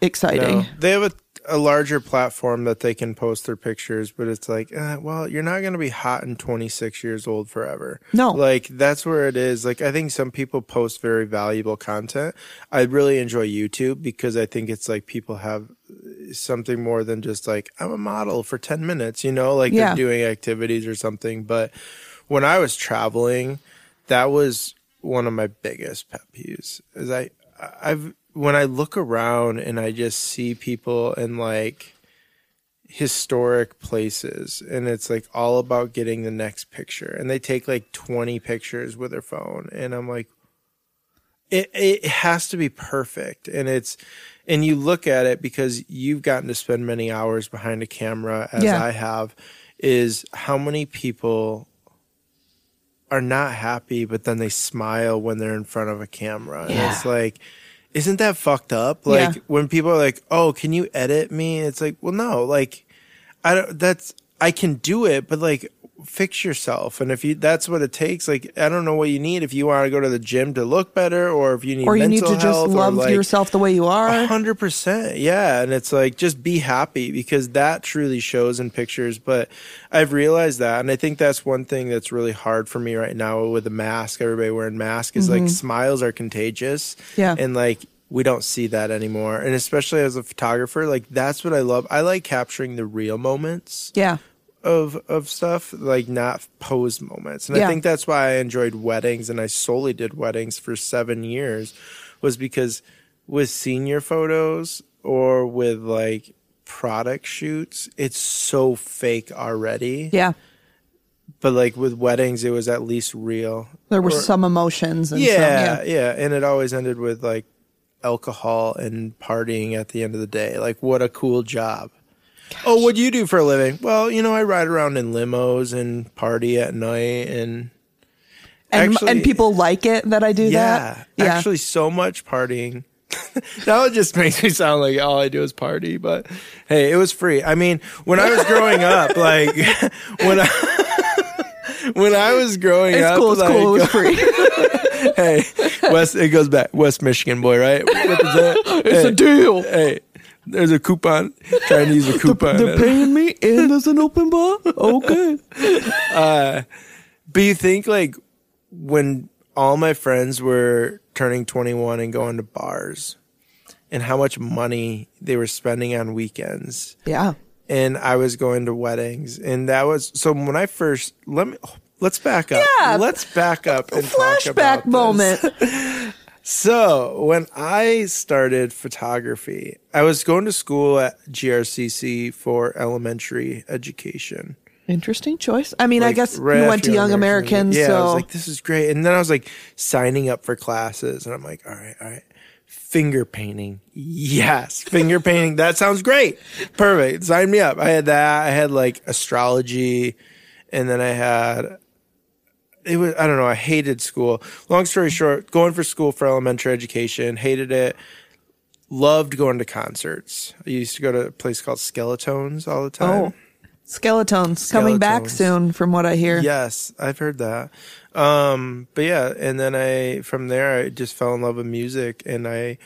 exciting. No, they have a, a larger platform that they can post their pictures, but it's like, uh, well, you're not going to be hot and 26 years old forever. No. Like, that's where it is. Like, I think some people post very valuable content. I really enjoy YouTube because I think it's like people have something more than just like, I'm a model for 10 minutes, you know, like Yeah. they're doing activities or something. But when I was traveling, that was one of my biggest pet peeves is I, I've when I look around and I just see people in like historic places and it's like all about getting the next picture and they take like 20 pictures with their phone and I'm like it it has to be perfect and it's and you look at it because you've gotten to spend many hours behind a camera as Yeah. I have is how many people are not happy but then they smile when they're in front of a camera and it's like isn't that fucked up like Yeah. when people are like oh can you edit me it's like well no like i don't that's i can do it but like fix yourself and if you that's what it takes like i don't know what you need if you want to go to the gym to look better or if you need or you need to just love like, yourself the way you are. a hundred percent, yeah. And it's like just be happy because that truly shows in pictures. But I've realized that, and I think that's one thing that's really hard for me right now with the mask. Everybody wearing mask is like smiles are contagious, Mm-hmm. Yeah. and like we don't see that anymore. And especially as a photographer, like that's what I love. I like capturing the real moments Yeah. Of of stuff, like not posed moments. And Yeah. I think that's why I enjoyed weddings and I solely did weddings for 7 years was because with senior photos or with like product shoots, it's so fake already. Yeah. But like with weddings it was at least real. There were Or- some emotions and yeah, some, yeah, yeah. and it always ended with like alcohol and partying at the end of the day. Like, what a cool job. Oh, what do you do for a living? Well, you know, I ride around in limos and party at night, and And, Actually- and people like it that I do yeah, that. Yeah. actually, so much partying. now it just makes me sound like all I do is party, but hey, it was free. I mean, when I was growing up, like when I when I was growing it's up, cool. It's like, cool. It was free. hey, West, it goes back. West Michigan boy, right? It's hey, a deal. Hey, there's a coupon. Trying to use a coupon. They're paying me and there's an open bar. Okay. Uh, but you think like when all my friends were turning 21 and going to bars and how much money they were spending on weekends Yeah. and I was going to weddings and that was so when I first let me let's back up. Yeah. Let's back up and talk about Flashback moment. So when I started photography, I was going to school at GRCC for elementary education. Interesting choice. I mean, I guess right you went to Young Americans, Yeah, so I was like, this is great. And then I was like signing up for classes, and I'm like, all right, all right. Finger painting. Yes. Finger painting. That sounds great. Perfect. Sign me up. I had that. I had like astrology, and then I had it was I don't know, I hated school. Long story short, going for school for elementary education, hated it. Loved going to concerts. I used to go to a place called Skelletones all the time. oh, Skelletones coming back soon, from what I hear. Yes, I've heard that. Um, but yeah, and then I from there I just fell in love with music, and I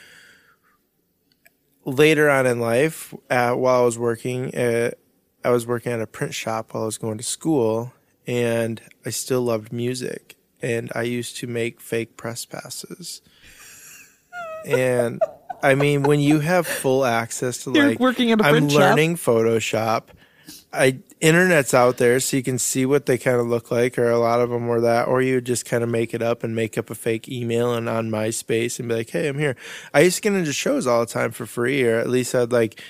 later on in life, uh, while I was working at, I was working at a print shop while I was going to school, and I still loved music, and I used to make fake press passes, and. I mean, when you have full access to You're like, working at a I'm print shop? learning Photoshop. I internet's out there, so you can see what they kind of look like, or a lot of them were that, or you just kind of make it up and make up a fake email and on MySpace and be like, "Hey, I'm here." I used to get into shows all the time for free, or at least I'd like,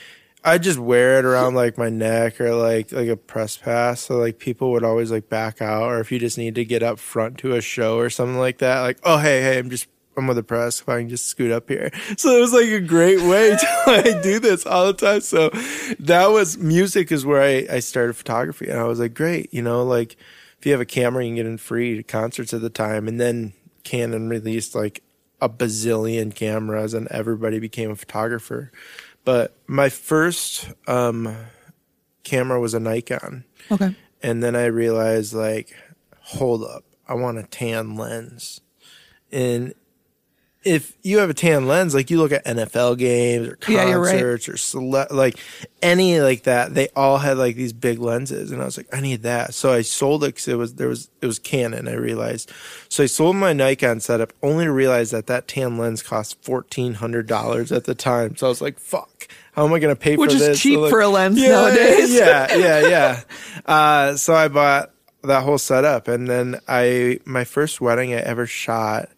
I'd just wear it around like my neck or like like a press pass, so like people would always like back out, or if you just need to get up front to a show or something like that, like, "Oh, hey, hey, I'm just." I'm with the press. If I can just scoot up here, so it was like a great way to like do this all the time. So that was music is where I, I started photography, and I was like, great, you know, like if you have a camera, you can get in free to concerts at the time, and then Canon released like a bazillion cameras, and everybody became a photographer. But my first um, camera was a Nikon, Okay. and then I realized like, hold up, I want a tan lens, and if you have a tan lens, like you look at NFL games or Yeah, right. concerts or cele- like any like that, they all had like these big lenses, and I was like, I need that. So I sold it because it was there was it was Canon. I realized, so I sold my Nikon setup only to realize that that tan lens cost fourteen hundred dollars at the time. So I was like, fuck, how am I going to pay Which for this? Which is cheap So, like, for a lens yeah, nowadays. Yeah, yeah, yeah. Uh, so I bought that whole setup, and then I my first wedding I ever shot.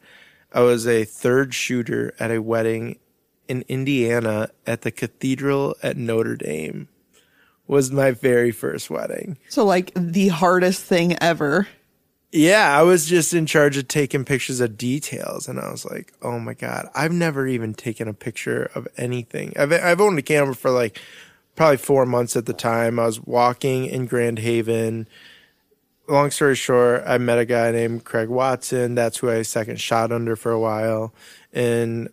I was a third shooter at a wedding in Indiana at the cathedral at Notre Dame was my very first wedding. So like the hardest thing ever. Yeah, I was just in charge of taking pictures of details, and I was like, "Oh my god, I've never even taken a picture of anything." I've I've owned a camera for like probably four months at the time. I was walking in Grand Haven. Long story short, I met a guy named Craig Watson. That's who I second shot under for a while, and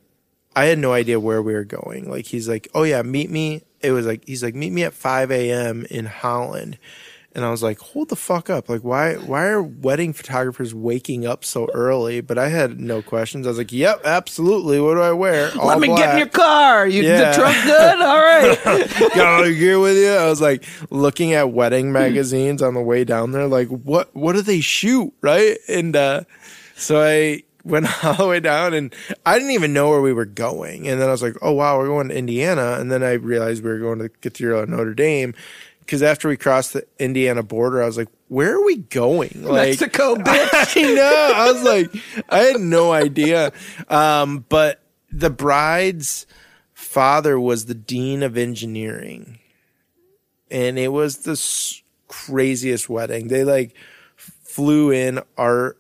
I had no idea where we were going. Like he's like, "Oh yeah, meet me." It was like he's like, "Meet me at five a.m. in Holland." And I was like, hold the fuck up. Like, why, why are wedding photographers waking up so early? But I had no questions. I was like, yep, absolutely. What do I wear? All Let me get in your car. You, Yeah. The truck good? All right. Got all gear with you. I was like looking at wedding magazines on the way down there. Like, what, what do they shoot? Right. And, uh, so I went all the way down and I didn't even know where we were going. And then I was like, oh wow, we're going to Indiana. And then I realized we were going to the Cathedral at Notre Dame. Cause after we crossed the Indiana border, I was like, where are we going? Like, Mexico, bitch. I know. I was like, I had no idea. Um, but the bride's father was the dean of engineering, and it was the s- craziest wedding. They like flew in art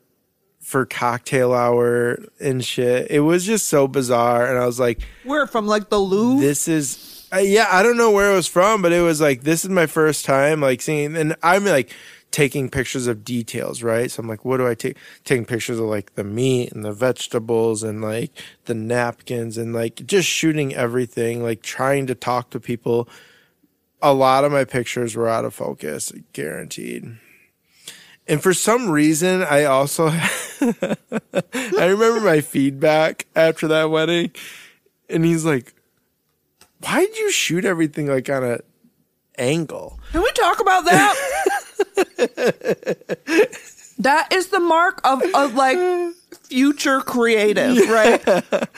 for cocktail hour and shit. It was just so bizarre, and I was like, We're from like the Louvre. this is uh, yeah i don't know where it was from but it was like this is my first time like seeing and i'm like taking pictures of details right? So i'm like what do i take taking pictures of like the meat and the vegetables and like the napkins and like just shooting everything like trying to talk to people. A lot of my pictures were out of focus guaranteed. And for some reason i also i remember my feedback after that wedding and he's like why did you shoot everything like on a angle? Can we talk about that? that is the mark of, of like future creative, right?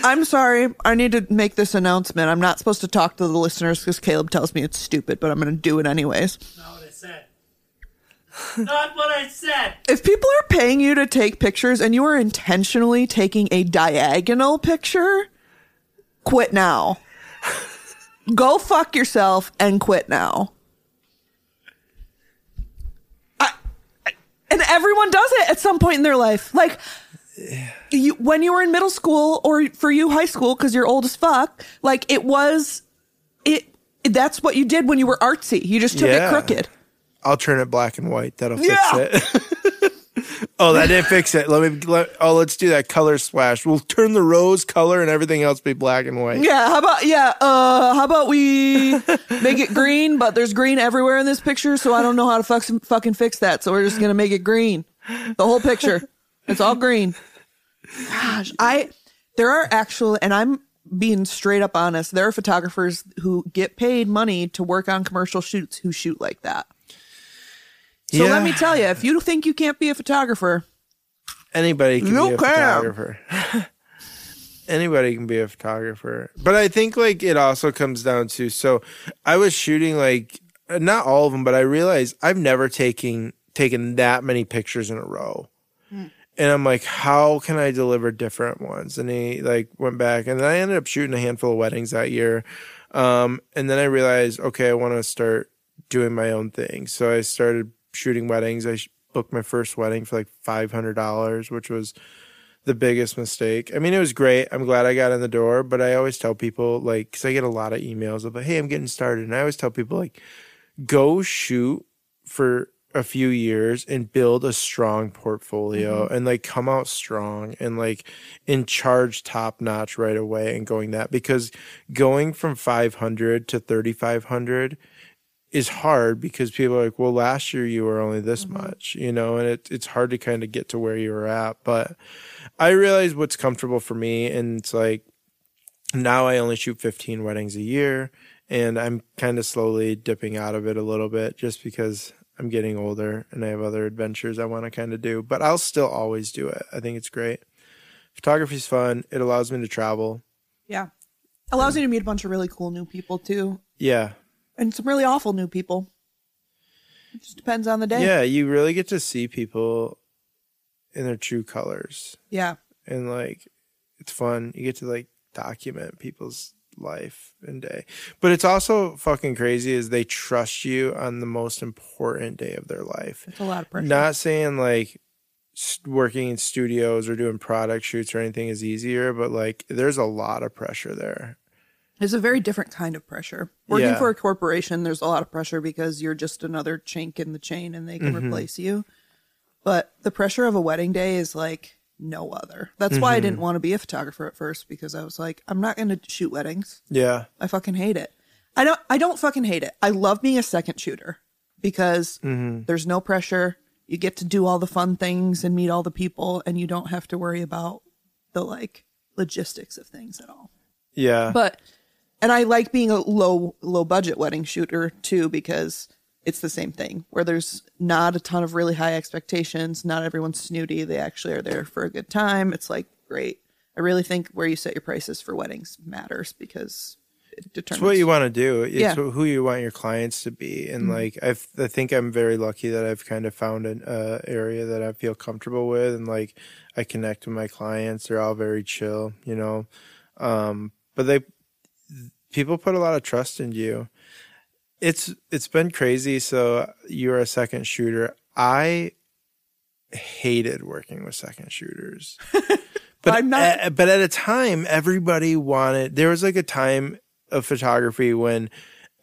I'm sorry. I need to make this announcement. I'm not supposed to talk to the listeners because Caleb tells me it's stupid, but I'm going to do it anyways. Not what I said. Not what I said. If people are paying you to take pictures and you are intentionally taking a diagonal picture, quit now. Go fuck yourself and quit now. I, I- and everyone does it at some point in their life. Like, you, when you were in middle school or for you high school because you're old as fuck, like it was, it. That's what you did when you were artsy. You just took Yeah. it crooked. I'll turn it black and white. That'll fix Yeah. it. oh, that didn't fix it. Let me. Let, oh, let's do that color splash. We'll turn the rose color and everything else be black and white. Yeah, how about yeah, uh how about we make it green, but there's green everywhere in this picture, so I don't know how to fuck, fucking fix that. So we're just to make it green. The whole picture. It's all green. Gosh, I there are actual and I'm being straight up honest. There are photographers who get paid money to work on commercial shoots who shoot like that. So Yeah. let me tell you, if you think you can't be a photographer, Anybody can You be a can. photographer. Anybody can be a photographer. But I think like it also comes down to so I was shooting like not all of them, but I realized I've never taken taken that many pictures in a row. And I'm like, how can I deliver different ones? And he like went back and then I ended up shooting a handful of weddings that year. Um, and then I realized, okay, I want to start doing my own thing. So I started shooting weddings. I booked my first wedding for like $500, which was the biggest mistake. I mean, it was great. I'm glad I got in the door, but I always tell people like, cause I get a lot of emails of, like, Hey, I'm getting started. And I always tell people like, go shoot for a few years and build a strong portfolio mm-hmm. and like come out strong and like in charge top notch right away and going that because going from 500 to 3500 is hard because people are like well last year you were only this mm-hmm. much you know and it, it's hard to kind of get to where you were at but i realize what's comfortable for me and it's like now i only shoot 15 weddings a year and i'm kind of slowly dipping out of it a little bit just because i'm getting older and i have other adventures i want to kind of do but i'll still always do it. I think it's great. Photography's fun. It allows me to travel. Yeah. Allows you to meet a bunch of really cool new people too. yeah and some really awful new people. It just depends on the day. yeah you really get to see people in their true colors Yeah. and like it's fun you get to like document people's life and day. But it's also fucking crazy is they trust you on the most important day of their life. It's a lot of pressure. Not saying like working in studios or doing product shoots or anything is easier, but like there's a lot of pressure there. It's a very different kind of pressure. Working Yeah. for a corporation, there's a lot of pressure because you're just another chink in the chain and they can Mm-hmm. replace you. But the pressure of a wedding day is like no other. That's why I Mm-hmm. didn't want to be a photographer at first because I was like, I'm not going to shoot weddings. Yeah. I fucking hate it. I don't I don't fucking hate it. I love being a second shooter because Mm-hmm. there's no pressure. You get to do all the fun things and meet all the people and you don't have to worry about the like logistics of things at all. Yeah. But and I like being a low low budget wedding shooter too because it's the same thing where there's not a ton of really high expectations. Not everyone's snooty. They actually are there for a good time. It's like great. I really think where you set your prices for weddings matters because it determines It's what you want to do. It's Yeah. Mm-hmm. who you want your clients to be, and like I've, I think I'm very lucky that I've kind of found an uh, area that I feel comfortable with, and like I connect with my clients. They're all very chill, you know. Um, but they people put a lot of trust in you. It's it's been crazy. So you're a second shooter. I hated working with second shooters. But I'm not- at, but at a time, everybody wanted. There was like a time of photography when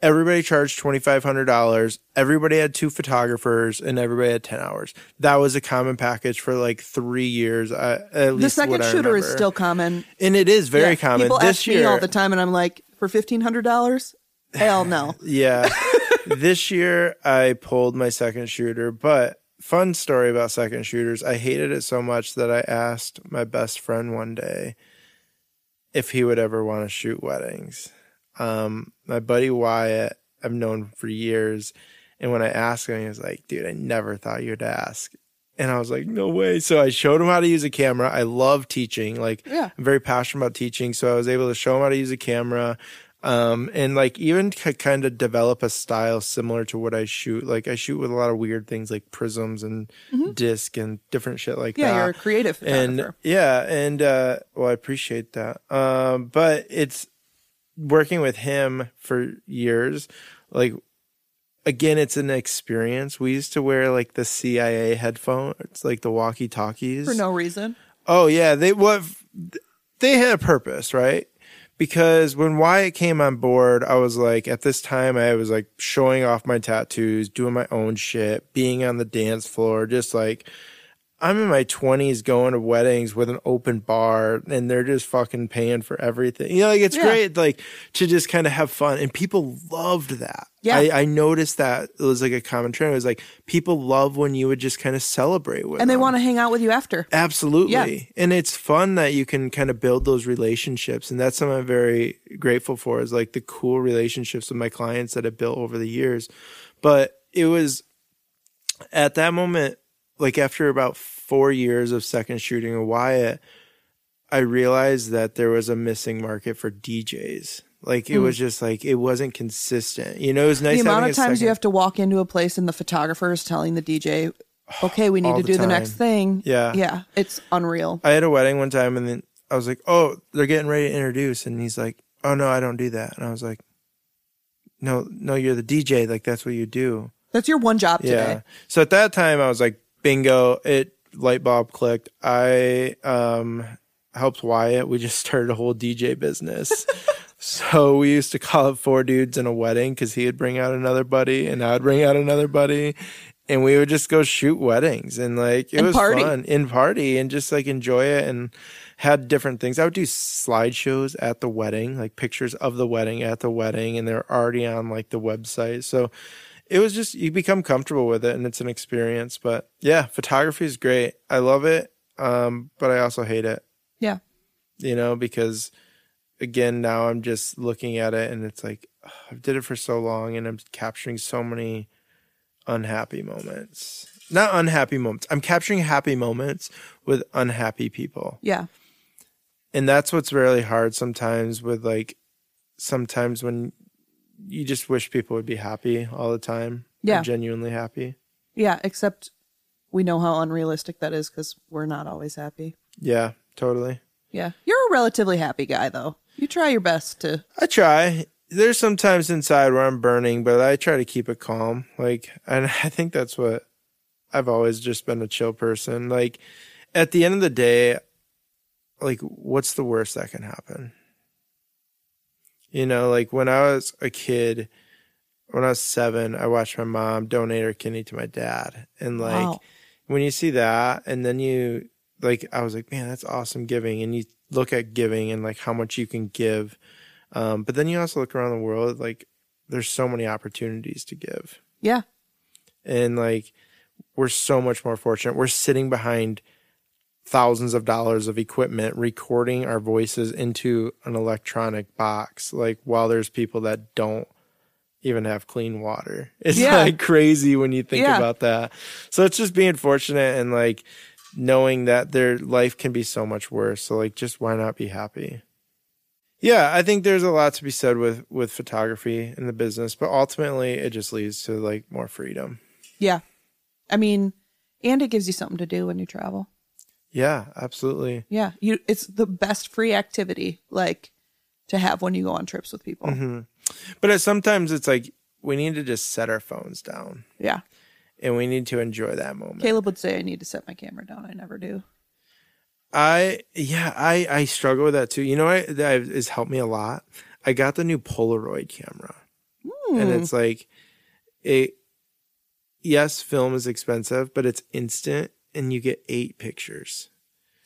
everybody charged twenty five hundred dollars. Everybody had two photographers, and everybody had ten hours. That was a common package for like three years. Uh, at least the second what I shooter is still common. and it is very Yeah, common. People this ask year, me all the time, and I'm like, for fifteen hundred dollars? Hell no. Yeah. this year I pulled my second shooter, but fun story about second shooters. I hated it so much that I asked my best friend one day if he would ever want to shoot weddings. Um, my buddy Wyatt, I've known for years. And when I asked him, he was like, dude, I never thought you'd ask. And I was like, no way. So I showed him how to use a camera. I love teaching. Like, Yeah. I'm very passionate about teaching. So I was able to show him how to use a camera. Um, and like even kind of develop a style similar to what I shoot. Like I shoot with a lot of weird things like prisms and disc and different shit like Mm-hmm. Yeah, you're a creative and yeah and uh well i appreciate that um but it's working with him for years like again it's an experience we used to wear like the cia headphones like the walkie talkies for no reason. Oh yeah, they what they had a purpose, right? Because when Wyatt came on board, I was like, at this time, I was like showing off my tattoos, doing my own shit, being on the dance floor, just like I'm in my 20s going to weddings with an open bar and they're just fucking paying for everything. You know, like it's Yeah. great, like to just kind of have fun. And people loved that. Yeah. I, I noticed that it was like a common trend. It was like people love when you would just kind of celebrate with And they want to hang out with you after. Absolutely. Yeah. And it's fun that you can kind of build those relationships. And that's something I'm very grateful for is like the cool relationships with my clients that I've built over the years. But it was at that moment, like after about four years of second shooting a Wyatt, I realized that there was a missing market for DJs. Like it hmm. was just like it wasn't consistent. You know, it was nice. The amount of times you have to walk into a place and the photographer is telling the DJ, okay, we need All to the do the next thing. Yeah. Yeah. It's unreal. I had a wedding one time and then I was like, oh, they're getting ready to introduce. And he's like, oh, no, I don't do that. And I was like, no, no, you're the DJ. Like, that's what you do. That's your one job Yeah. today. So at that time, I was like, bingo, it light bulb clicked. I um, helped Wyatt. We just started a whole DJ business. so we used to call it four dudes in a wedding because he would bring out another buddy and I would bring out another buddy. And we would just go shoot weddings and like it And was party. fun in party and just like enjoy it and had different things. I would do slideshows at the wedding, like pictures of the wedding at the wedding, and they're already on like the website. So it was just you become comfortable with it and it's an experience. But yeah, photography is great. I love it. Um, but I also hate it, Yeah. you know, because again, now I'm just looking at it and it's like ugh, I've did it for so long and I'm capturing so many unhappy moments. Not unhappy moments. I'm capturing happy moments with unhappy people. Yeah. And that's what's really hard sometimes with like sometimes when you just wish people would be happy all the time. Yeah. Genuinely happy. Yeah. Except we know how unrealistic that is because we're not always happy. Yeah, totally. Yeah. You're a relatively happy guy, though. You try your best to. I try. There's some times inside where I'm burning, but I try to keep it calm. Like, and I think that's what I've always just been a chill person. Like, at the end of the day, like, what's the worst that can happen? You know, like when I was a kid, when I was seven, I watched my mom donate her kidney to my dad. And like, Wow. when you see that, and then you, like, I was like, man, that's awesome giving. And you look at giving and like how much you can give. Um, but then you also look around the world, like, there's so many opportunities to give. Yeah. And like, we're so much more fortunate. We're sitting behind thousands of dollars of equipment recording our voices into an electronic box like while there's people that don't even have clean water it's Yeah. like crazy when you think Yeah. about that so it's just being fortunate and like knowing that their life can be so much worse so like just why not be happy yeah i think there's a lot to be said with with photography in the business but ultimately it just leads to like more freedom Yeah. I mean, and it gives you something to do when you travel. Yeah absolutely Yeah. You it's the best free activity like to have when you go on trips with people. Mm-hmm. But it, sometimes it's like we need to just set our phones down Yeah. and we need to enjoy that moment. Caleb would say I need to set my camera down. I never do. I yeah, I I struggle with that too. You know what that has helped me a lot? I got the new Polaroid camera. And it's like it yes, film is expensive, but it's instant and you get 8 pictures.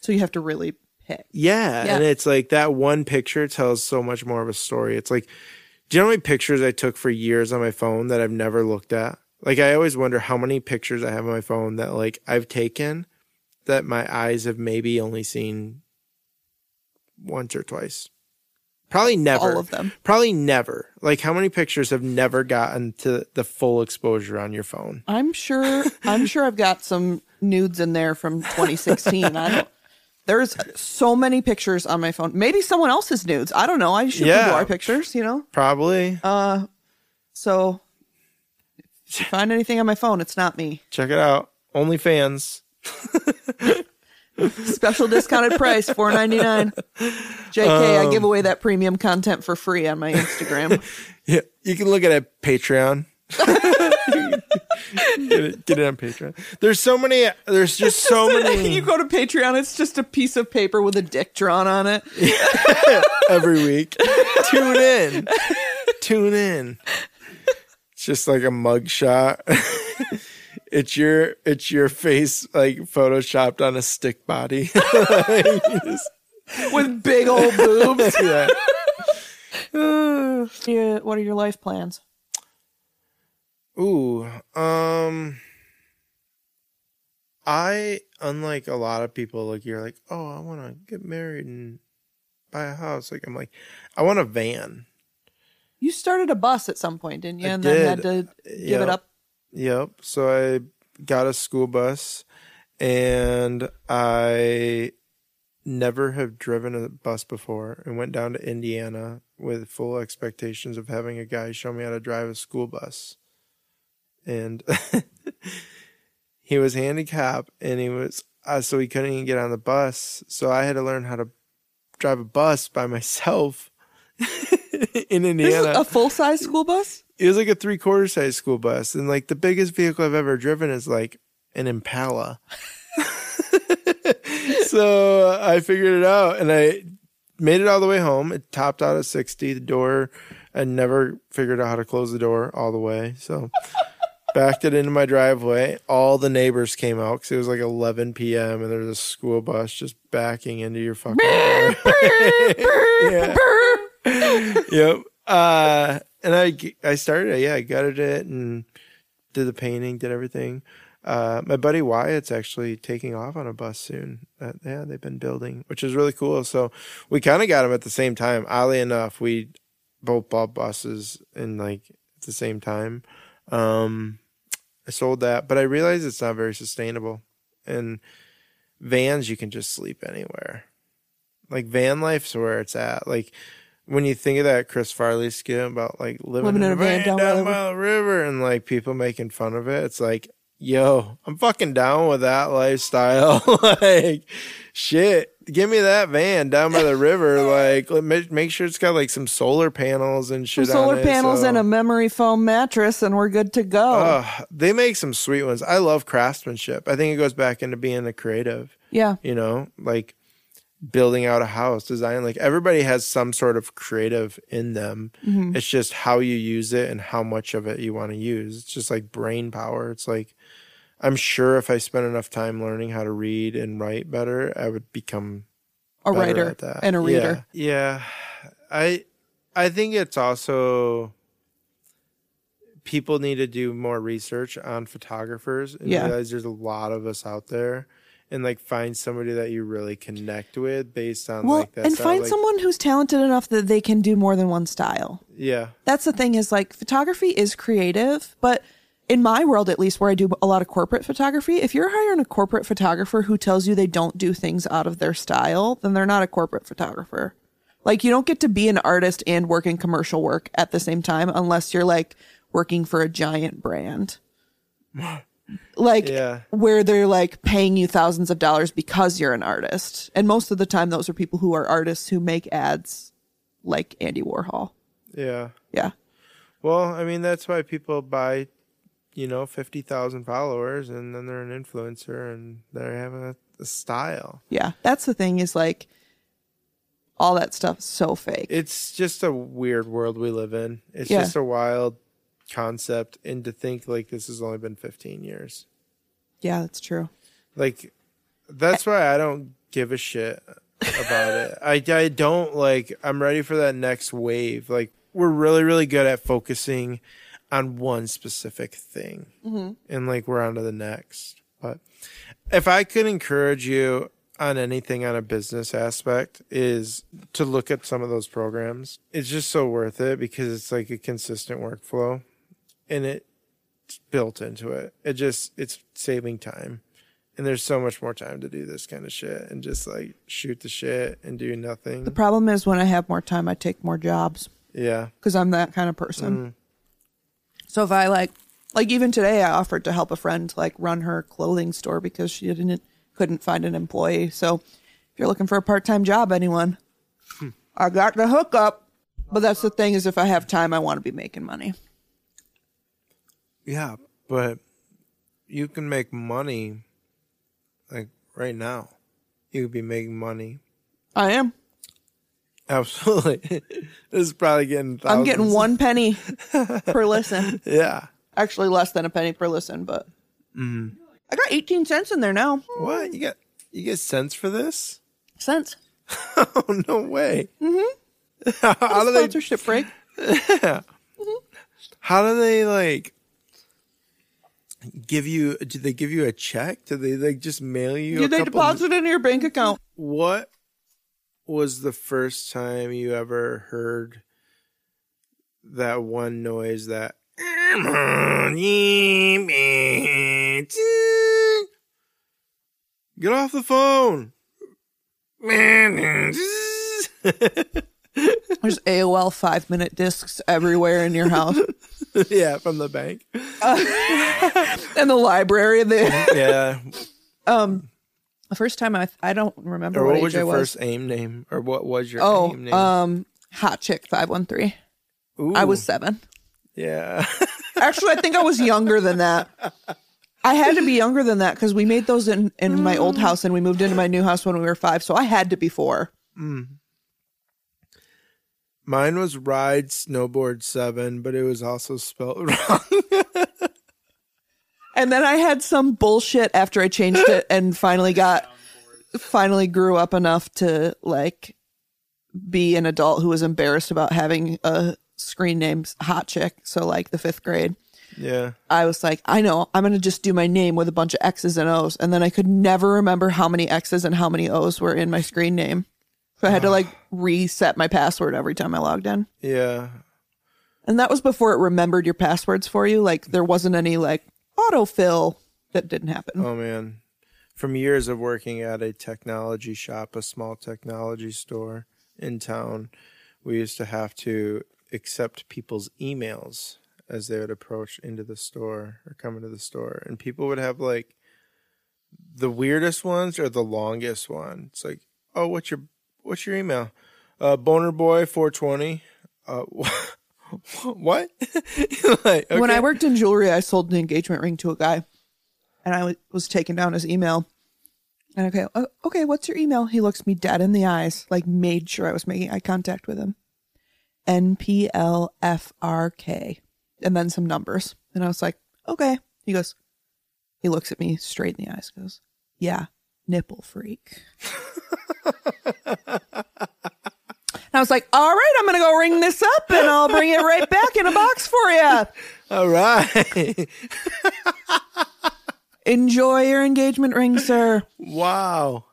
So you have to really pick. Yeah, Yeah. and it's like that one picture tells so much more of a story. It's like, do you know how many pictures I took for years on my phone that I've never looked at? Like, I always wonder how many pictures I have on my phone that like I've taken that my eyes have maybe only seen once or twice. Probably never. All of them. Probably never. Like, how many pictures have never gotten to the full exposure on your phone? I'm sure I'm sure I've got some nudes in there from 2016. I don't there's so many pictures on my phone. Maybe someone else's nudes. I don't know. I shoot Yeah. our pictures, you know? Probably. Uh, so if you find anything on my phone, it's not me. Check it out. OnlyFans. Special discounted price, four ninety nine. JK, I give away that premium content for free on my Instagram. Yeah, you can look at it at Patreon. Get, it, get it on Patreon. There's so many. There's just so many you go to Patreon, it's just a piece of paper with a dick drawn on it. every week. Tune in. Tune in. It's just like a mug shot. it's your it's your face like photoshopped on a stick body. With big old boobs. yeah. Yeah, what are your life plans? Ooh, um, I unlike a lot of people, like you're like, oh, I want to get married and buy a house. Like I'm like, I want a van. You started a bus at some point, didn't you? I and then had to give Yep. it up. Yep. So I got a school bus, and I never have driven a bus before, and went down to Indiana with full expectations of having a guy show me how to drive a school bus, and he was handicapped, and he was uh, so he couldn't even get on the bus, so I had to learn how to drive a bus by myself in Indiana. a full size school bus? it was like a three quarter size school bus. And like the biggest vehicle i've ever driven is like an impala. So i figured it out and i made it all the way home. It topped out at 60 the door i never figured out how to close the door all the way. So backed it into my driveway all the neighbors came out because it was like 11 p.m and there was a school bus just backing into your fucking car. yeah yep. Uh, and I I started it. Yeah, I gutted it and did the painting, did everything. Uh, my buddy Wyatt's actually taking off on a bus soon. Uh, yeah, they've been building, which is really cool. So we kind of got him at the same time. Oddly enough, we both bought buses in like at the same time. Um, I sold that, but I realized it's not very sustainable. And vans, you can just sleep anywhere. Like van life's where it's at. Like when you think of that Chris Farley skit about like living, in, a van, down, by the river and like people making fun of it, it's like yo, I'm fucking down with that lifestyle. like, shit, give me that van down by the river. Like, let make sure it's got like some solar panels and shit. Some solar it, panels so- and a memory foam mattress, and we're good to go. Ugh, they make some sweet ones. I love craftsmanship. I think it goes back into being a creative. yeah. You know, like building out a house, design. Like everybody has some sort of creative in them. Mm-hmm. It's just how you use it and how much of it you want to use. It's just like brain power. It's like I'm sure if I spent enough time learning how to read and write better, I would become A writer and a reader. Yeah. yeah. I I think it's also people need to do more research on photographers and Yeah. realize there's a lot of us out there and like find somebody that you really connect with based on Well, like that and style. find Like, someone who's talented enough that they can do more than one style. yeah That's the thing is like photography is creative, but in my world at least where I do a lot of corporate photography, if you're hiring a corporate photographer who tells you they don't do things out of their style, then they're not a corporate photographer. Like you don't get to be an artist and work in commercial work at the same time unless you're like working for a giant brand. Like Yeah. where they're like paying you thousands of dollars because you're an artist. And most of the time those are people who are artists who make ads like Andy Warhol. yeah Yeah. well i mean that's why people buy you know 50,000 followers and then they're an influencer and they have a, a style Yeah, that's the thing is like all that stuff is so fake. it's just a weird world we live in. It's Yeah. just a wild concept, and to think like this has only been 15 years. yeah, that's true. Like that's why I don't give a shit about it. I I don't like. I'm ready for that next wave. Like we're really really good at focusing on one specific thing, and like we're on to the next. But if I could encourage you on anything on a business aspect is to look at some of those programs. It's just so worth it because it's like a consistent workflow and it's built into it. It just it's saving time. And there's so much more time to do this kind of shit and just like shoot the shit and do nothing. The problem is when I have more time, I take more jobs yeah. because I'm that kind of person. Mm. So if I like, like even today, I offered to help a friend like run her clothing store because she didn't couldn't find an employee. So if you're looking for a part time job, anyone, Hmm. I got the hookup. But that's the thing is, if I have time, I want to be making money. Yeah, but you can make money like right now. You could be making money. I am. Absolutely. this is probably getting I'm getting one penny per listen. Yeah. Actually, less than a penny per listen, but Mm. I got 18 cents in there now. What? You get you get cents for this? Cents. Oh no way. Mm-hmm. how do they Sponsorship break. how do they like give you do they give you a check? Do they like just mail you a they couple- deposit it into your bank account? What was the first time you ever heard that one noise that Get off the phone. There's AOL five minute discs everywhere in your house. yeah, from the bank. and the library. There. Yeah. Um, the first time I, I don't remember Or what, what was I your was. first AIM name? Or what was your Oh, AIM name? um, Hot Chick 513. I was seven. Yeah. Actually, I think I was younger than that. I had to be younger than that because we made those in, in my old house and we moved into my new house when we were five. So I had to be four. Mine was Ride Snowboard 7, but it was also spelled wrong. And then I had some bullshit after I changed it and finally got, finally grew up enough to like be an adult who was embarrassed about having a screen name Hot Chick. So like the fifth grade. yeah. I was like, I know, I'm going to just do my name with a bunch of X's and O's. And then I could never remember how many X's and how many O's were in my screen name. So I had to like reset my password every time I logged in. Yeah. And that was before it remembered your passwords for you. Like there wasn't any like autofill that didn't happen. Oh man. From years of working at a technology shop, a small technology store in town, we used to have to accept people's emails as they would approach into the store or come into the store, and people would have like the weirdest ones or the longest one. It's like, oh, what's your what's your email? Uh, Boner Boy four twenty. Uh, what? like, When I worked in jewelry, I sold an engagement ring to a guy, and I wa- was taking down his email. And okay, "Oh, okay, what's your email? He looks me dead in the eyes, like made sure I was making eye contact with him. N P L F R K, and then some numbers. And I was like, okay. He goes, he looks at me straight in the eyes, goes, yeah, nipple freak. I was like, all right, I'm going to go ring this up and I'll bring it right back in a box for you. All right. Enjoy your engagement ring, sir. wow.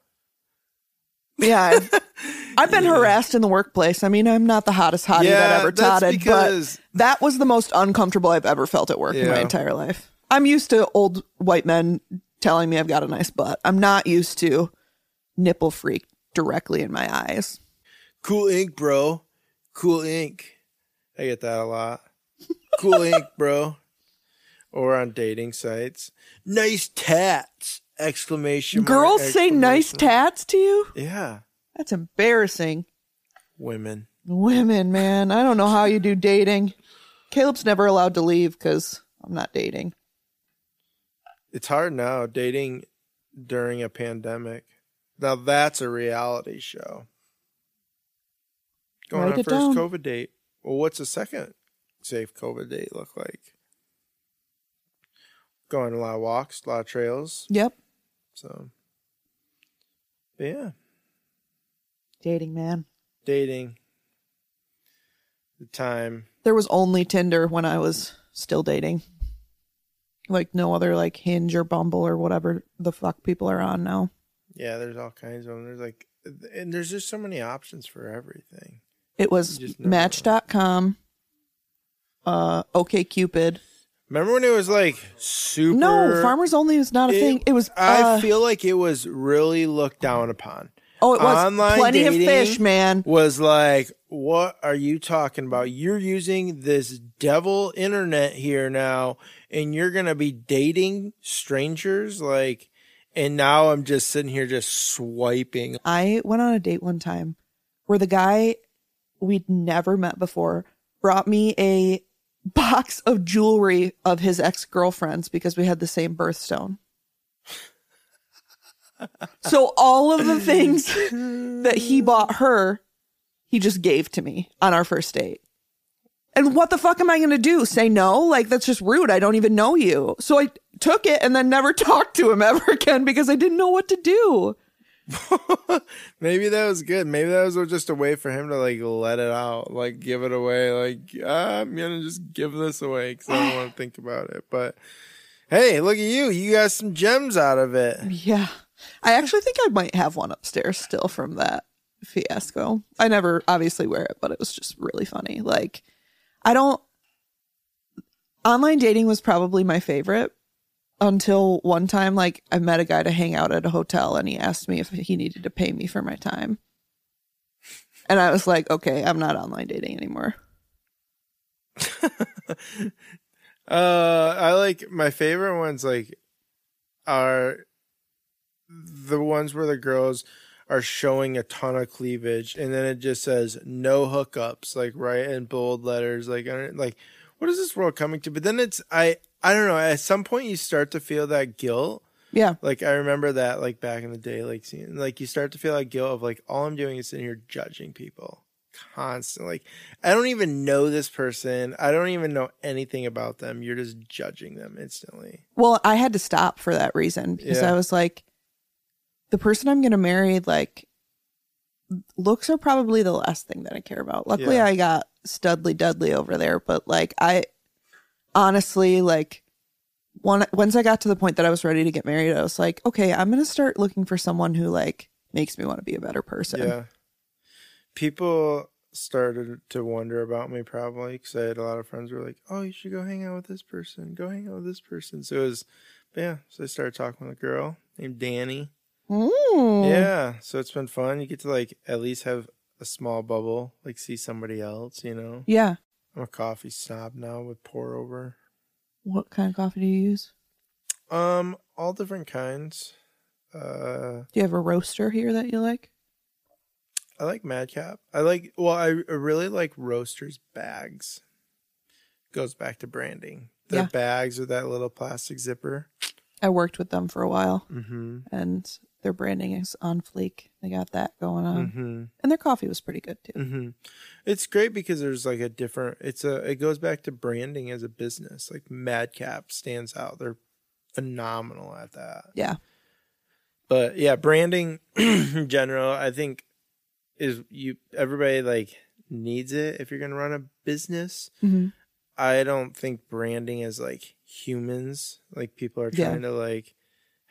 Yeah, I've, I've been harassed in the workplace. I mean, I'm not the hottest hottie Yeah, that ever totted, because- but that was the most uncomfortable I've ever felt at work in my entire life. I'm used to old white men telling me I've got a nice butt. I'm not used to nipple freak directly in my eyes. Cool ink, bro. Cool ink. I get that a lot. Cool ink, bro. Or on dating sites. Nice tats! Exclamation mark, Girls say nice tats to you? Yeah. That's embarrassing. Women. Women, man. I don't know how you do dating. Caleb's never allowed to leave because I'm not dating. It's hard now dating during a pandemic. Now that's a reality show. Going Write on first down. COVID date. Well, what's a second safe COVID date look like? Going a lot of walks, a lot of trails. Yep. So, but yeah, Dating, man. dating. The time. There was only Tinder when I was still dating. Like no other like Hinge or Bumble or whatever the fuck people are on now. Yeah, there's all kinds of them. There's like, and there's just so many options for everything. It was You just never Match.com, uh, OK Cupid. Remember when it was like super? No, Farmers Only was not a It- thing. It was. I uh, feel like it was really looked down upon. oh, it was online plenty of fish, man. Was like, what are you talking about? You're using this devil internet here now, and you're gonna be dating strangers, like. And now I'm just sitting here, just swiping. I went on a date one time where the guy we'd never met before brought me a box of jewelry of his ex girlfriends because we had the same birthstone. so all of the things that he bought her, he just gave to me on our first date. And what the fuck am I going to do? Say no? Like, that's just rude. I don't even know you. So I took it and then never talked to him ever again because I didn't know what to do. Maybe that was good. Maybe that was just a way for him to like let it out, like give it away. Like ah, I'm gonna just give this away because I don't want to think about it. But hey, look at you! You got some gems out of it. Yeah. I actually think I might have one upstairs still from that fiasco. I never obviously wear it, but it was just really funny. Like, I don't. Online dating was probably my favorite until one time, like, I met a guy to hang out at a hotel and he asked me if he needed to pay me for my time. And I was like, okay, I'm not online dating anymore. Uh, I like my favorite ones. Like, are the ones where the girls are showing a ton of cleavage, and then it just says no hookups, like right in bold letters. Like, like what is this world coming to? But then it's I I don't know. At some point, you start to feel that guilt. Yeah. Like I remember that, like back in the day, like seeing, like you start to feel like guilt of like all I'm doing is sitting here judging people constantly. Like I don't even know this person. I don't even know anything about them. You're just judging them instantly. Well, I had to stop for that reason because Yeah. I was like, the person I'm going to marry, like, looks are probably the last thing that I care about. Luckily, Yeah. I got Studley Dudley over there, but like, I honestly, like, one, once I got to the point that I was ready to get married, I was like, okay, I'm going to start looking for someone who, like, makes me want to be a better person. Yeah. People started to wonder about me probably because I had a lot of friends who were like, "Oh, you should go hang out with this person. Go hang out with this person." So it was, yeah. So I started talking with a girl named Danny. Mm. Yeah. So it's been fun. You get to like at least have a small bubble, like see somebody else. You know. Yeah. I'm a coffee snob now with pour over. What kind of coffee do you use? Um, all different kinds. Uh, Do you have a roaster here that you like? I like Madcap. I like well, I, really like Roasters bags. Goes back to branding. Their Yeah. bags with that little plastic zipper. I worked with them for a while, Mm-hmm. and their branding is on fleek. They got that going on, Mm-hmm. and their coffee was pretty good too. Mm-hmm. It's great because there's like a different. It's a. It goes back to branding as a business. Like Madcap stands out. They're phenomenal at that. Yeah, But yeah, branding in general, I think is you everybody like needs it if you're gonna run a business. Mhm. I don't think branding is like humans. Like people are Yeah. trying to like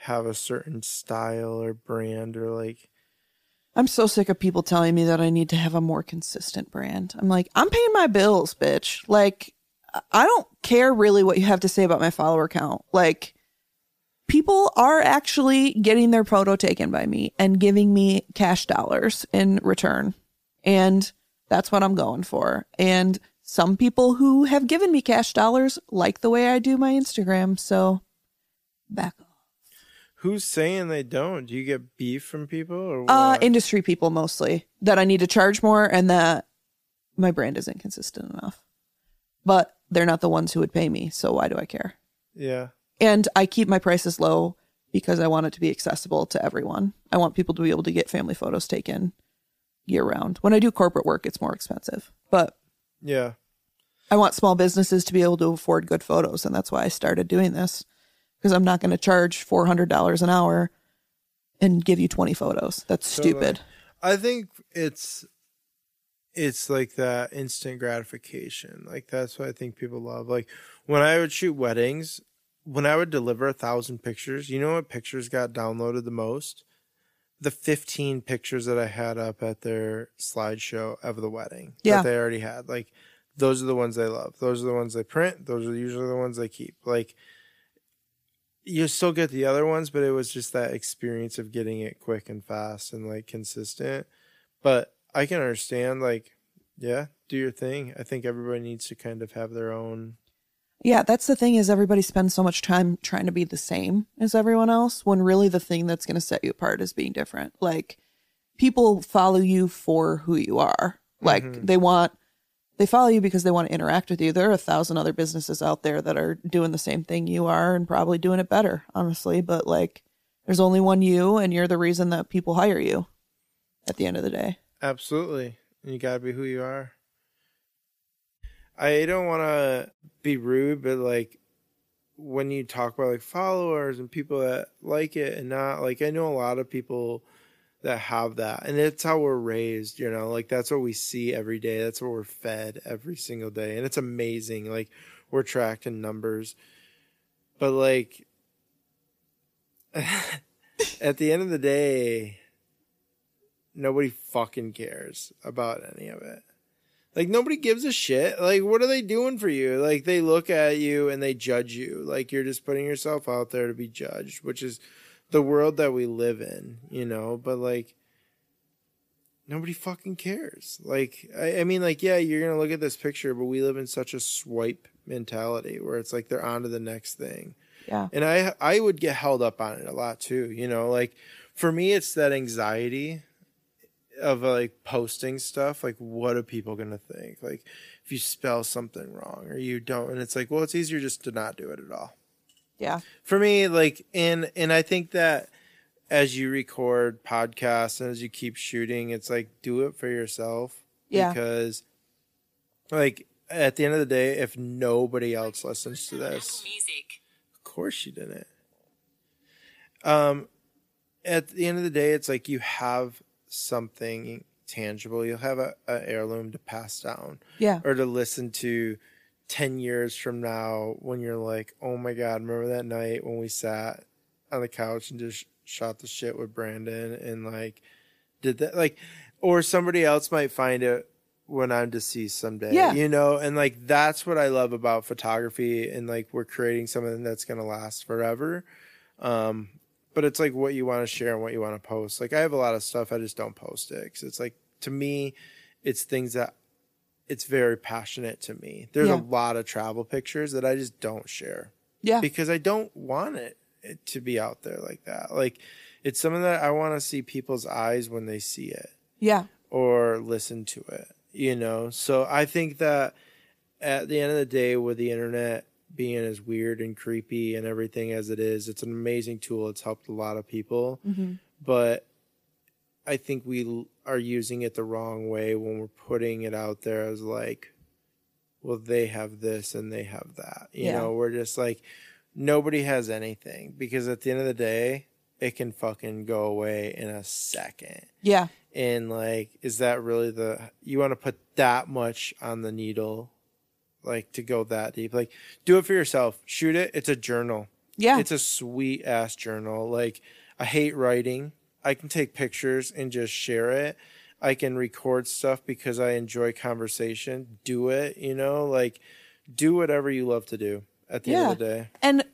have a certain style or brand or like I'm so sick of people telling me that I need to have a more consistent brand. I'm like, I'm paying my bills, bitch. Like, I- don't care really what you have to say about my follower count. Like, people are actually getting their photo taken by me and giving me cash dollars in return. And that's what I'm going for. And some people who have given me cash dollars like the way I do my Instagram. So back off. Who's saying they don't? Do you get beef from people or what? Uh, industry people mostly that I need to charge more and that my brand isn't consistent enough. But they're not the ones who would pay me, so why do I care? yeah. And I keep my prices low because I want it to be accessible to everyone. I want people to be able to get family photos taken year round. When I do corporate work, it's more expensive, but Yeah. I want small businesses to be able to afford good photos, and that's why I started doing this because I'm not going to charge four hundred dollars an hour and give you twenty photos. That's stupid. I think it's it's like that instant gratification. Like that's what I think people love. Like when I would shoot weddings, when I would deliver a thousand pictures, you know what pictures got downloaded the most? The fifteen pictures that I had up at their slideshow of the wedding Yeah. that they already had. Like those are the ones they love. Those are the ones they print. Those are usually the ones they keep. Like you still get the other ones, but it was just that experience of getting it quick and fast and like consistent. But I can understand, like, yeah, do your thing. I think everybody needs to kind of have their own. Yeah, that's the thing is everybody spends so much time trying to be the same as everyone else when really the thing that's going to set you apart is being different. Like people follow you for who you are. Like mm-hmm. they want they follow you because they want to interact with you. There are a thousand other businesses out there that are doing the same thing you are and probably doing it better, honestly, but like there's only one you and you're the reason that people hire you at the end of the day. Absolutely. You got to be who you are. I don't want to be rude, but like when you talk about like followers and people that like it and not, like I know a lot of people that have that and it's how we're raised you know like that's what we see every day that's what we're fed every single day and it's amazing like we're tracked in numbers but like at the end of the day nobody fucking cares about any of it. Like nobody gives a shit like what are they doing for you? Like they look at you and they judge you like you're just putting yourself out there to be judged which is the world that we live in, you know, but like nobody fucking cares. Like I, I mean like yeah, you're gonna look at this picture, but we live in such a swipe mentality where it's like they're on to the next thing. Yeah. And I I would get held up on it a lot too, you know, like for me it's that anxiety of like posting stuff like what are people gonna think like if you spell something wrong or you don't and it's like well it's easier just to not do it at all Yeah. for me like and and i think that as you record podcasts and as you keep shooting it's like do it for yourself Yeah. because like at the end of the day if nobody else listens to this Music. of course you didn't um at the end of the day it's like you have something tangible you'll have a, a heirloom to pass down Yeah. or to listen to 10 years from now when you're like, oh my God, remember that night when we sat on the couch and just shot the shit with Brandon and like did that? Like, or somebody else might find it when I'm deceased someday, Yeah. you know? And like, that's what I love about photography and like we're creating something that's going to last forever. Um, but it's like what you want to share and what you want to post. Like I have a lot of stuff I just don't post it 'cause it's like to me, it's things that it's very passionate to me. There's Yeah. a lot of travel pictures that I just don't share Yeah. because I don't want it, it to be out there like that. Like it's something that I want to see people's eyes when they see it yeah. or listen to it, you know? So I think that at the end of the day, with the internet being as weird and creepy and everything as it is, it's an amazing tool. It's helped a lot of people. Mm-hmm. But I think we are using it the wrong way when we're putting it out there as like, well, they have this and they have that. You Yeah. know, we're just like, nobody has anything because at the end of the day, it can fucking go away in a second Yeah. and like is that really the you want to put that much on the needle like to go that deep like do it for yourself shoot it it's a journal Yeah. it's a sweet ass journal like i hate writing i can take pictures and just share it i can record stuff because i enjoy conversation do it you know like do whatever you love to do at the end of the day And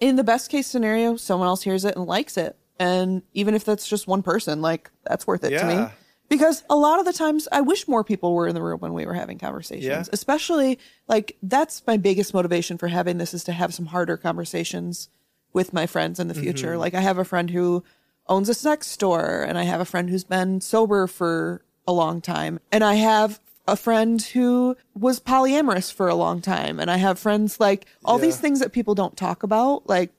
in the best case scenario, someone else hears it and likes it. And even if that's just one person, like that's worth it to me. Because a lot of the times I wish more people were in the room when we were having conversations. Yeah. Especially like that's my biggest motivation for having this is to have some harder conversations with my friends in the future. Mm-hmm. Like I have a friend who owns a sex store and I have a friend who's been sober for a long time. And I have a friend who was polyamorous for a long time. And I have friends like all these things that people don't talk about. Like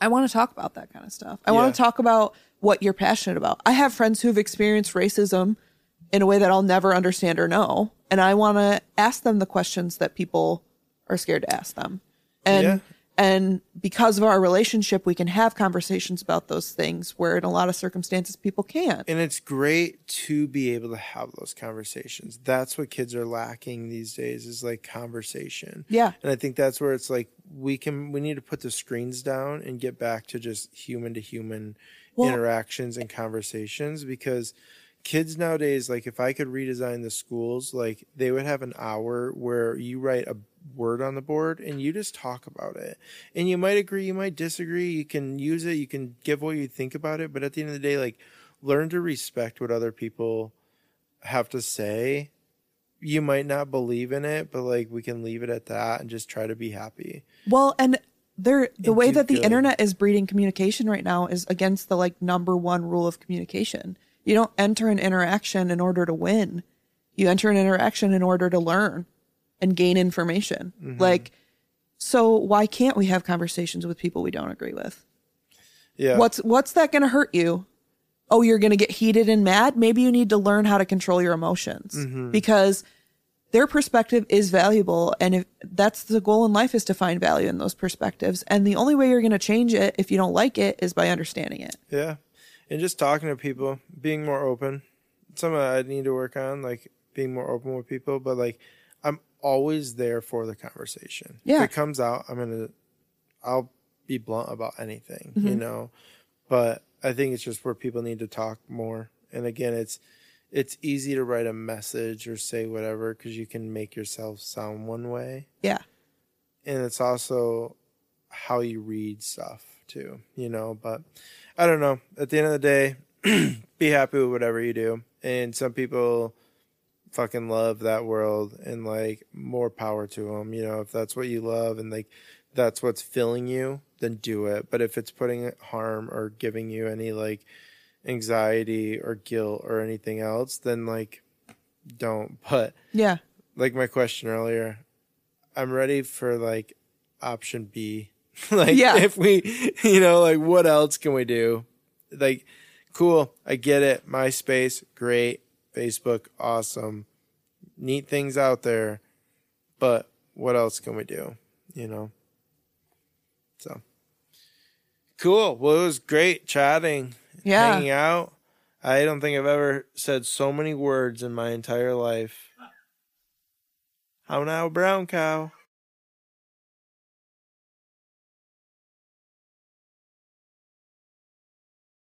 I want to talk about that kind of stuff. I want to talk about what you're passionate about. I have friends who've experienced racism in a way that I'll never understand or know. And I want to ask them the questions that people are scared to ask them. And Yeah. And because of our relationship, we can have conversations about those things where in a lot of circumstances people can't. and it's great to be able to have those conversations that's what kids are lacking these days is like conversation Yeah. and i think that's where it's like we can we need to put the screens down and get back to just human to human interactions and conversations because kids nowadays like if i could redesign the schools like they would have an hour where you write a word on the board and you just talk about it and you might agree you might disagree you can use it you can give what you think about it but at the end of the day like learn to respect what other people have to say you might not believe in it but like we can leave it at that and just try to be happy Well, and there the And way that the good. internet is breeding communication right now is against the like number one rule of communication. You don't enter an interaction in order to win. You enter an interaction in order to learn and gain information. Mm-hmm. Like so why can't we have conversations with people we don't agree with? yeah What's what's that going to hurt you? Oh, you're going to get heated and mad? Maybe you need to learn how to control your emotions Mm-hmm. because their perspective is valuable and if that's the goal in life is to find value in those perspectives and the only way you're going to change it if you don't like it is by understanding it. Yeah. And just talking to people, being more open. Something I need to work on, like being more open with people, but like I'm always there for the conversation. Yeah. If it comes out, I'm gonna I'll be blunt about anything, you mm-hmm. know. But I think it's just where people need to talk more. And again, it's it's easy to write a message or say whatever because you can make yourself sound one way Yeah. and it's also how you read stuff too, you know. But I don't know. At the end of the day, be happy with whatever you do. And some people fucking love that world and like more power to them, you know. If that's what you love and like that's what's filling you, then do it. But if it's putting harm or giving you any like anxiety or guilt or anything else, then like don't. But Yeah. like my question earlier, I'm ready for like option B. like Yeah. if we you know, like what else can we do? Like cool, I get it. MySpace, great. Facebook, awesome. Neat things out there. But what else can we do? You know? So cool. Well it was great chatting, Yeah. hanging out. I don't think I've ever said so many words in my entire life. How now, brown cow?